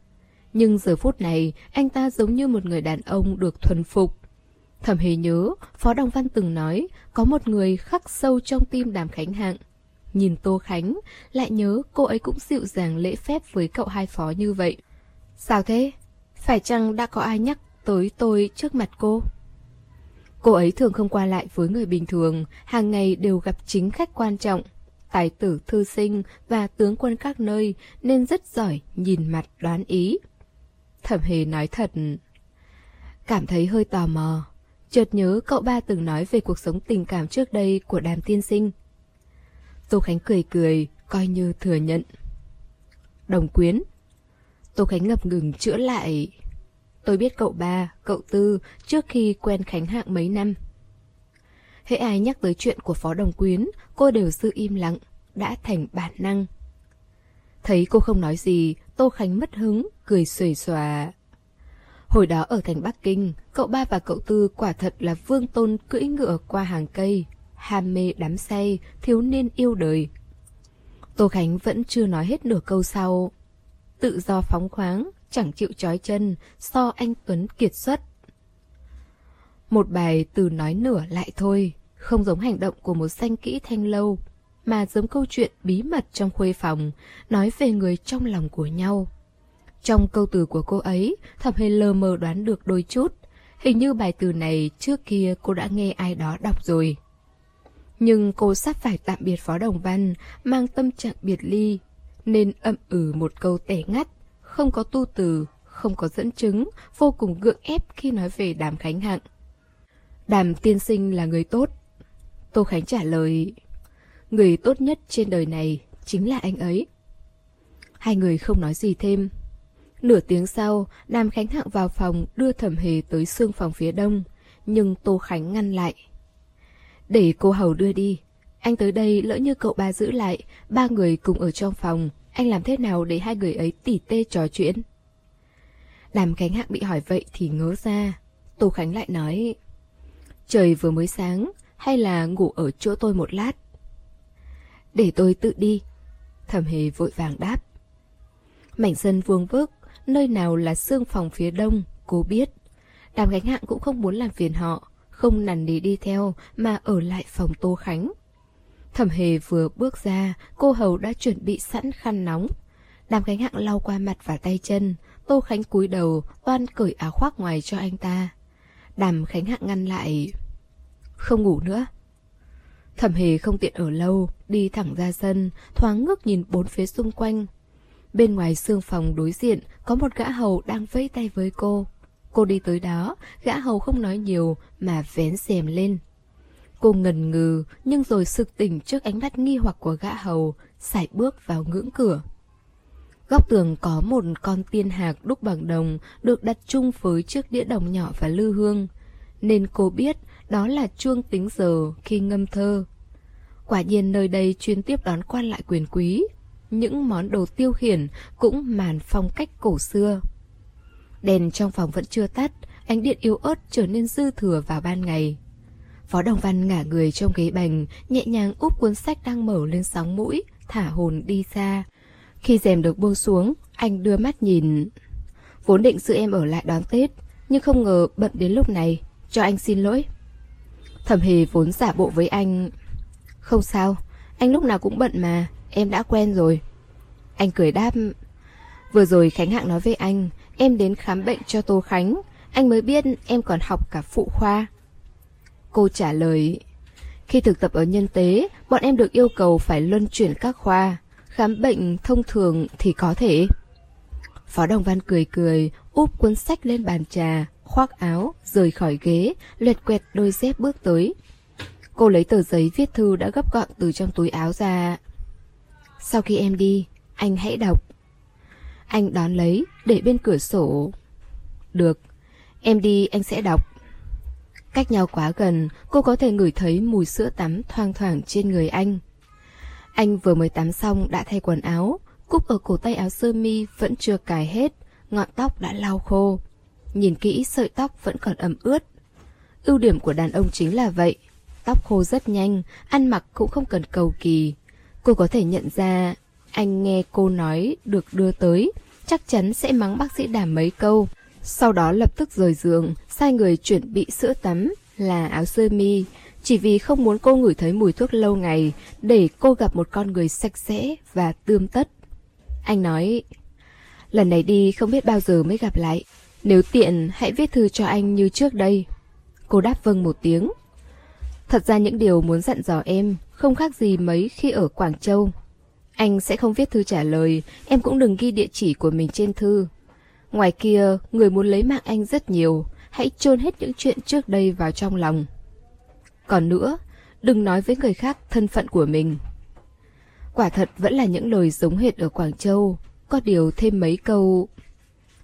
Nhưng giờ phút này anh ta giống như một người đàn ông được thuần phục. Thẩm hề nhớ, Phó Đồng Văn từng nói có một người khắc sâu trong tim Đàm Khánh Hạng. Nhìn Tô Khánh, lại nhớ cô ấy cũng dịu dàng lễ phép với cậu hai phó như vậy. Sao thế? Phải chăng đã có ai nhắc tới tôi trước mặt cô? Cô ấy thường không qua lại với người bình thường, hàng ngày đều gặp chính khách quan trọng, tài tử thư sinh và tướng quân các nơi nên rất giỏi nhìn mặt đoán ý. Thẩm hề nói thật. Cảm thấy hơi tò mò, chợt nhớ cậu ba từng nói về cuộc sống tình cảm trước đây của đàm tiên sinh. Tô Khánh cười cười, coi như thừa nhận. Đồng quyến. Tô Khánh ngập ngừng chữa lại. Tôi biết cậu ba, cậu tư trước khi quen Khánh Hạng mấy năm. Hễ ai nhắc tới chuyện của Phó Đồng Quyến, cô đều giữ im lặng, đã thành bản năng. Thấy cô không nói gì, Tô Khánh mất hứng, cười xuề xòa. Hồi đó ở thành Bắc Kinh, cậu ba và cậu tư quả thật là vương tôn cưỡi ngựa qua hàng cây, ham mê đắm say, thiếu niên yêu đời. Tô Khánh vẫn chưa nói hết nửa câu sau. Tự do phóng khoáng, chẳng chịu trói chân, so anh Tuấn kiệt xuất. Một bài từ nói nửa lại thôi, không giống hành động của một danh kỹ thanh lâu, mà giống câu chuyện bí mật trong khuê phòng, nói về người trong lòng của nhau. Trong câu từ của cô ấy, Thẩm Hề lờ mờ đoán được đôi chút. Hình như bài từ này trước kia cô đã nghe ai đó đọc rồi. Nhưng cô sắp phải tạm biệt Phó Đồng Văn, mang tâm trạng biệt ly, nên ậm ừ một câu tẻ ngắt, không có tu từ, không có dẫn chứng, vô cùng gượng ép khi nói về Đàm Khánh Hạng. Đàm tiên sinh là người tốt. Tô Khánh trả lời, người tốt nhất trên đời này chính là anh ấy. Hai người không nói gì thêm. Nửa tiếng sau, Đàm Khánh Hạng vào phòng đưa thẩm hề tới xương phòng phía đông, nhưng Tô Khánh ngăn lại. Để cô hầu đưa đi. Anh tới đây lỡ như cậu ba giữ lại, ba người cùng ở trong phòng, anh làm thế nào để hai người ấy tỉ tê trò chuyện? Đàm Khánh Hạng bị hỏi vậy thì ngớ ra. Tô Khánh lại nói, trời vừa mới sáng, hay là ngủ ở chỗ tôi một lát? Để tôi tự đi. Thẩm hề vội vàng đáp. Mảnh sân vuông vức, nơi nào là xương phòng phía đông, cô biết. Đàm Khánh Hạng cũng không muốn làm phiền họ, không nằn nỉ đi theo mà ở lại phòng Tô Khánh. Thẩm hề vừa bước ra, cô hầu đã chuẩn bị sẵn khăn nóng. Đàm Khánh Hạng lau qua mặt và tay chân, Tô Khánh cúi đầu, toan cởi áo khoác ngoài cho anh ta. Đàm Khánh Hạng ngăn lại. Không ngủ nữa. Thẩm hề không tiện ở lâu, đi thẳng ra sân, thoáng ngước nhìn bốn phía xung quanh. Bên ngoài xương phòng đối diện có một gã hầu đang vẫy tay với cô. Cô đi tới đó, gã hầu không nói nhiều mà vén rèm lên. Cô ngần ngừ nhưng rồi sực tỉnh trước ánh mắt nghi hoặc của gã hầu, sải bước vào ngưỡng cửa. Góc tường có một con tiên hạc đúc bằng đồng được đặt chung với chiếc đĩa đồng nhỏ và lư hương. Nên cô biết đó là chuông tính giờ khi ngâm thơ. Quả nhiên nơi đây chuyên tiếp đón quan lại quyền quý. Những món đồ tiêu khiển cũng màn phong cách cổ xưa. Đèn trong phòng vẫn chưa tắt, ánh điện yếu ớt trở nên dư thừa vào ban ngày. Phó Đồng Văn ngả người trong ghế bành, nhẹ nhàng úp cuốn sách đang mở lên sóng mũi, thả hồn đi xa. Khi rèm được buông xuống, anh đưa mắt nhìn. Vốn định giữ em ở lại đón Tết, nhưng không ngờ bận đến lúc này, cho anh xin lỗi. Thẩm hề vốn giả bộ với anh. Không sao, anh lúc nào cũng bận mà, em đã quen rồi. Anh cười đáp. Vừa rồi Khánh Hạng nói với anh, em đến khám bệnh cho Tô Khánh, anh mới biết em còn học cả phụ khoa. Cô trả lời, khi thực tập ở nhân tế, bọn em được yêu cầu phải luân chuyển các khoa. Khám bệnh thông thường thì có thể. Phó Đồng Văn cười cười, úp cuốn sách lên bàn trà, khoác áo, rời khỏi ghế, luyệt quẹt đôi dép bước tới. Cô lấy tờ giấy viết thư đã gấp gọn từ trong túi áo ra. Sau khi em đi, anh hãy đọc. Anh đón lấy, để bên cửa sổ. Được, em đi anh sẽ đọc. Cách nhau quá gần, cô có thể ngửi thấy mùi sữa tắm thoang thoảng trên người anh. Anh vừa mới tắm xong đã thay quần áo, cúc ở cổ tay áo sơ mi vẫn chưa cài hết, ngọn tóc đã lau khô. Nhìn kỹ sợi tóc vẫn còn ẩm ướt. Ưu điểm của đàn ông chính là vậy. Tóc khô rất nhanh, ăn mặc cũng không cần cầu kỳ. Cô có thể nhận ra, anh nghe cô nói được đưa tới, chắc chắn sẽ mắng bác sĩ đàm mấy câu. Sau đó lập tức rời giường, sai người chuẩn bị sữa tắm là áo sơ mi, chỉ vì không muốn cô ngửi thấy mùi thuốc lâu ngày, để cô gặp một con người sạch sẽ và tươm tất. Anh nói, lần này đi không biết bao giờ mới gặp lại. Nếu tiện, hãy viết thư cho anh như trước đây. Cô đáp vâng một tiếng. Thật ra những điều muốn dặn dò em không khác gì mấy khi ở Quảng Châu. Anh sẽ không viết thư trả lời, em cũng đừng ghi địa chỉ của mình trên thư. Ngoài kia, người muốn lấy mạng anh rất nhiều, hãy chôn hết những chuyện trước đây vào trong lòng. Còn nữa, đừng nói với người khác thân phận của mình. Quả thật vẫn là những lời giống hệt ở Quảng Châu, có điều thêm mấy câu...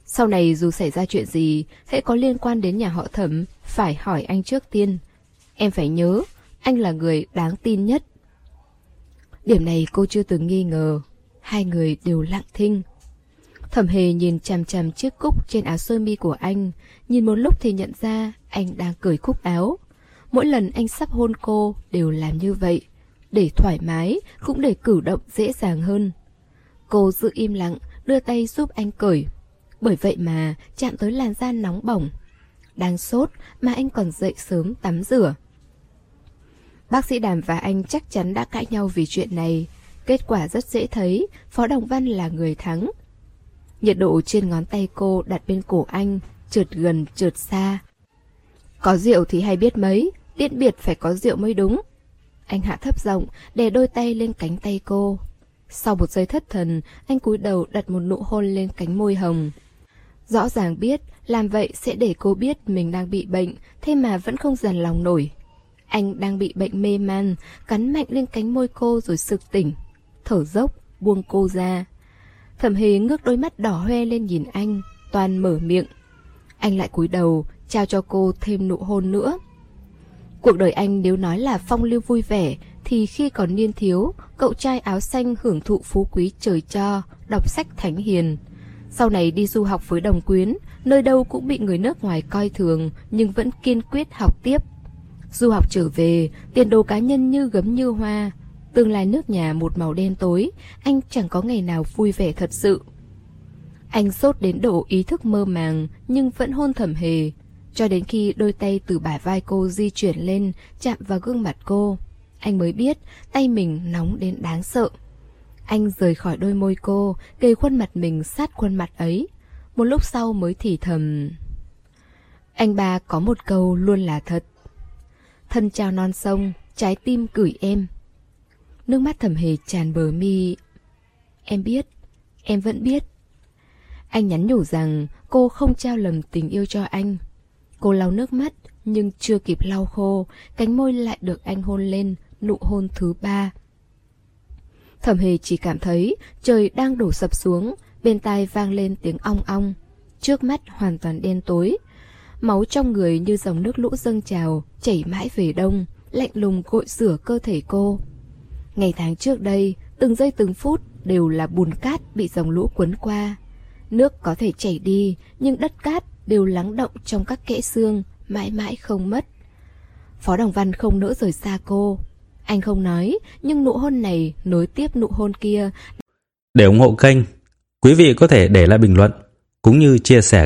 Sau này dù xảy ra chuyện gì, hãy có liên quan đến nhà họ thẩm, phải hỏi anh trước tiên. Em phải nhớ, anh là người đáng tin nhất. Điểm này cô chưa từng nghi ngờ. Hai người đều lặng thinh. Thẩm hề nhìn chằm chằm chiếc cúc trên áo sơ mi của anh, nhìn một lúc thì nhận ra anh đang cởi cúc áo. Mỗi lần anh sắp hôn cô đều làm như vậy, để thoải mái cũng để cử động dễ dàng hơn. Cô giữ im lặng, đưa tay giúp anh cởi. Bởi vậy mà chạm tới làn da nóng bỏng. Đang sốt mà anh còn dậy sớm tắm rửa. Bác sĩ Đàm và anh chắc chắn đã cãi nhau vì chuyện này. Kết quả rất dễ thấy, Phó Đồng Văn là người thắng. Nhiệt độ trên ngón tay cô đặt bên cổ anh, trượt gần trượt xa. Có rượu thì hay biết mấy, tiện biệt phải có rượu mới đúng. Anh hạ thấp giọng, đè đôi tay lên cánh tay cô. Sau một giây thất thần, anh cúi đầu đặt một nụ hôn lên cánh môi hồng. Rõ ràng biết, làm vậy sẽ để cô biết mình đang bị bệnh, thế mà vẫn không dần lòng nổi. Anh đang bị bệnh mê man, cắn mạnh lên cánh môi cô rồi sực tỉnh. Thở dốc, buông cô ra. Thẩm hề ngước đôi mắt đỏ hoe lên nhìn anh, toàn mở miệng. Anh lại cúi đầu, trao cho cô thêm nụ hôn nữa. Cuộc đời anh nếu nói là phong lưu vui vẻ, thì khi còn niên thiếu, cậu trai áo xanh hưởng thụ phú quý trời cho, đọc sách thánh hiền. Sau này đi du học với đồng quyến, nơi đâu cũng bị người nước ngoài coi thường nhưng vẫn kiên quyết học tiếp. Du học trở về, tiền đồ cá nhân như gấm như hoa. Tương lai nước nhà một màu đen tối, anh chẳng có ngày nào vui vẻ thật sự. Anh sốt đến độ ý thức mơ màng nhưng vẫn hôn thầm hề, cho đến khi đôi tay từ bả vai cô di chuyển lên chạm vào gương mặt cô. Anh mới biết tay mình nóng đến đáng sợ. Anh rời khỏi đôi môi cô, kề khuôn mặt mình sát khuôn mặt ấy. Một lúc sau mới thì thầm... Anh ba có một câu luôn là thật. Thân trao non sông, trái tim gửi em. Nước mắt thầm hề tràn bờ mi. Em biết, em vẫn biết. Anh nhắn nhủ rằng cô không trao lầm tình yêu cho anh. Cô lau nước mắt, nhưng chưa kịp lau khô, cánh môi lại được anh hôn lên, nụ hôn thứ ba. Thẩm hề chỉ cảm thấy trời đang đổ sập xuống, bên tai vang lên tiếng ong ong. Trước mắt hoàn toàn đen tối. Máu trong người như dòng nước lũ dâng trào, chảy mãi về đông, lạnh lùng gội rửa cơ thể cô. Ngày tháng trước đây, từng giây từng phút đều là bùn cát bị dòng lũ cuốn qua. Nước có thể chảy đi, nhưng đất cát đều lắng động trong các kẽ xương, mãi mãi không mất. Phó Đồng Văn không nỡ rời xa cô. Anh không nói, nhưng nụ hôn này nối tiếp nụ hôn kia. Để ủng hộ kênh, quý vị có thể để lại bình luận, cũng như chia sẻ,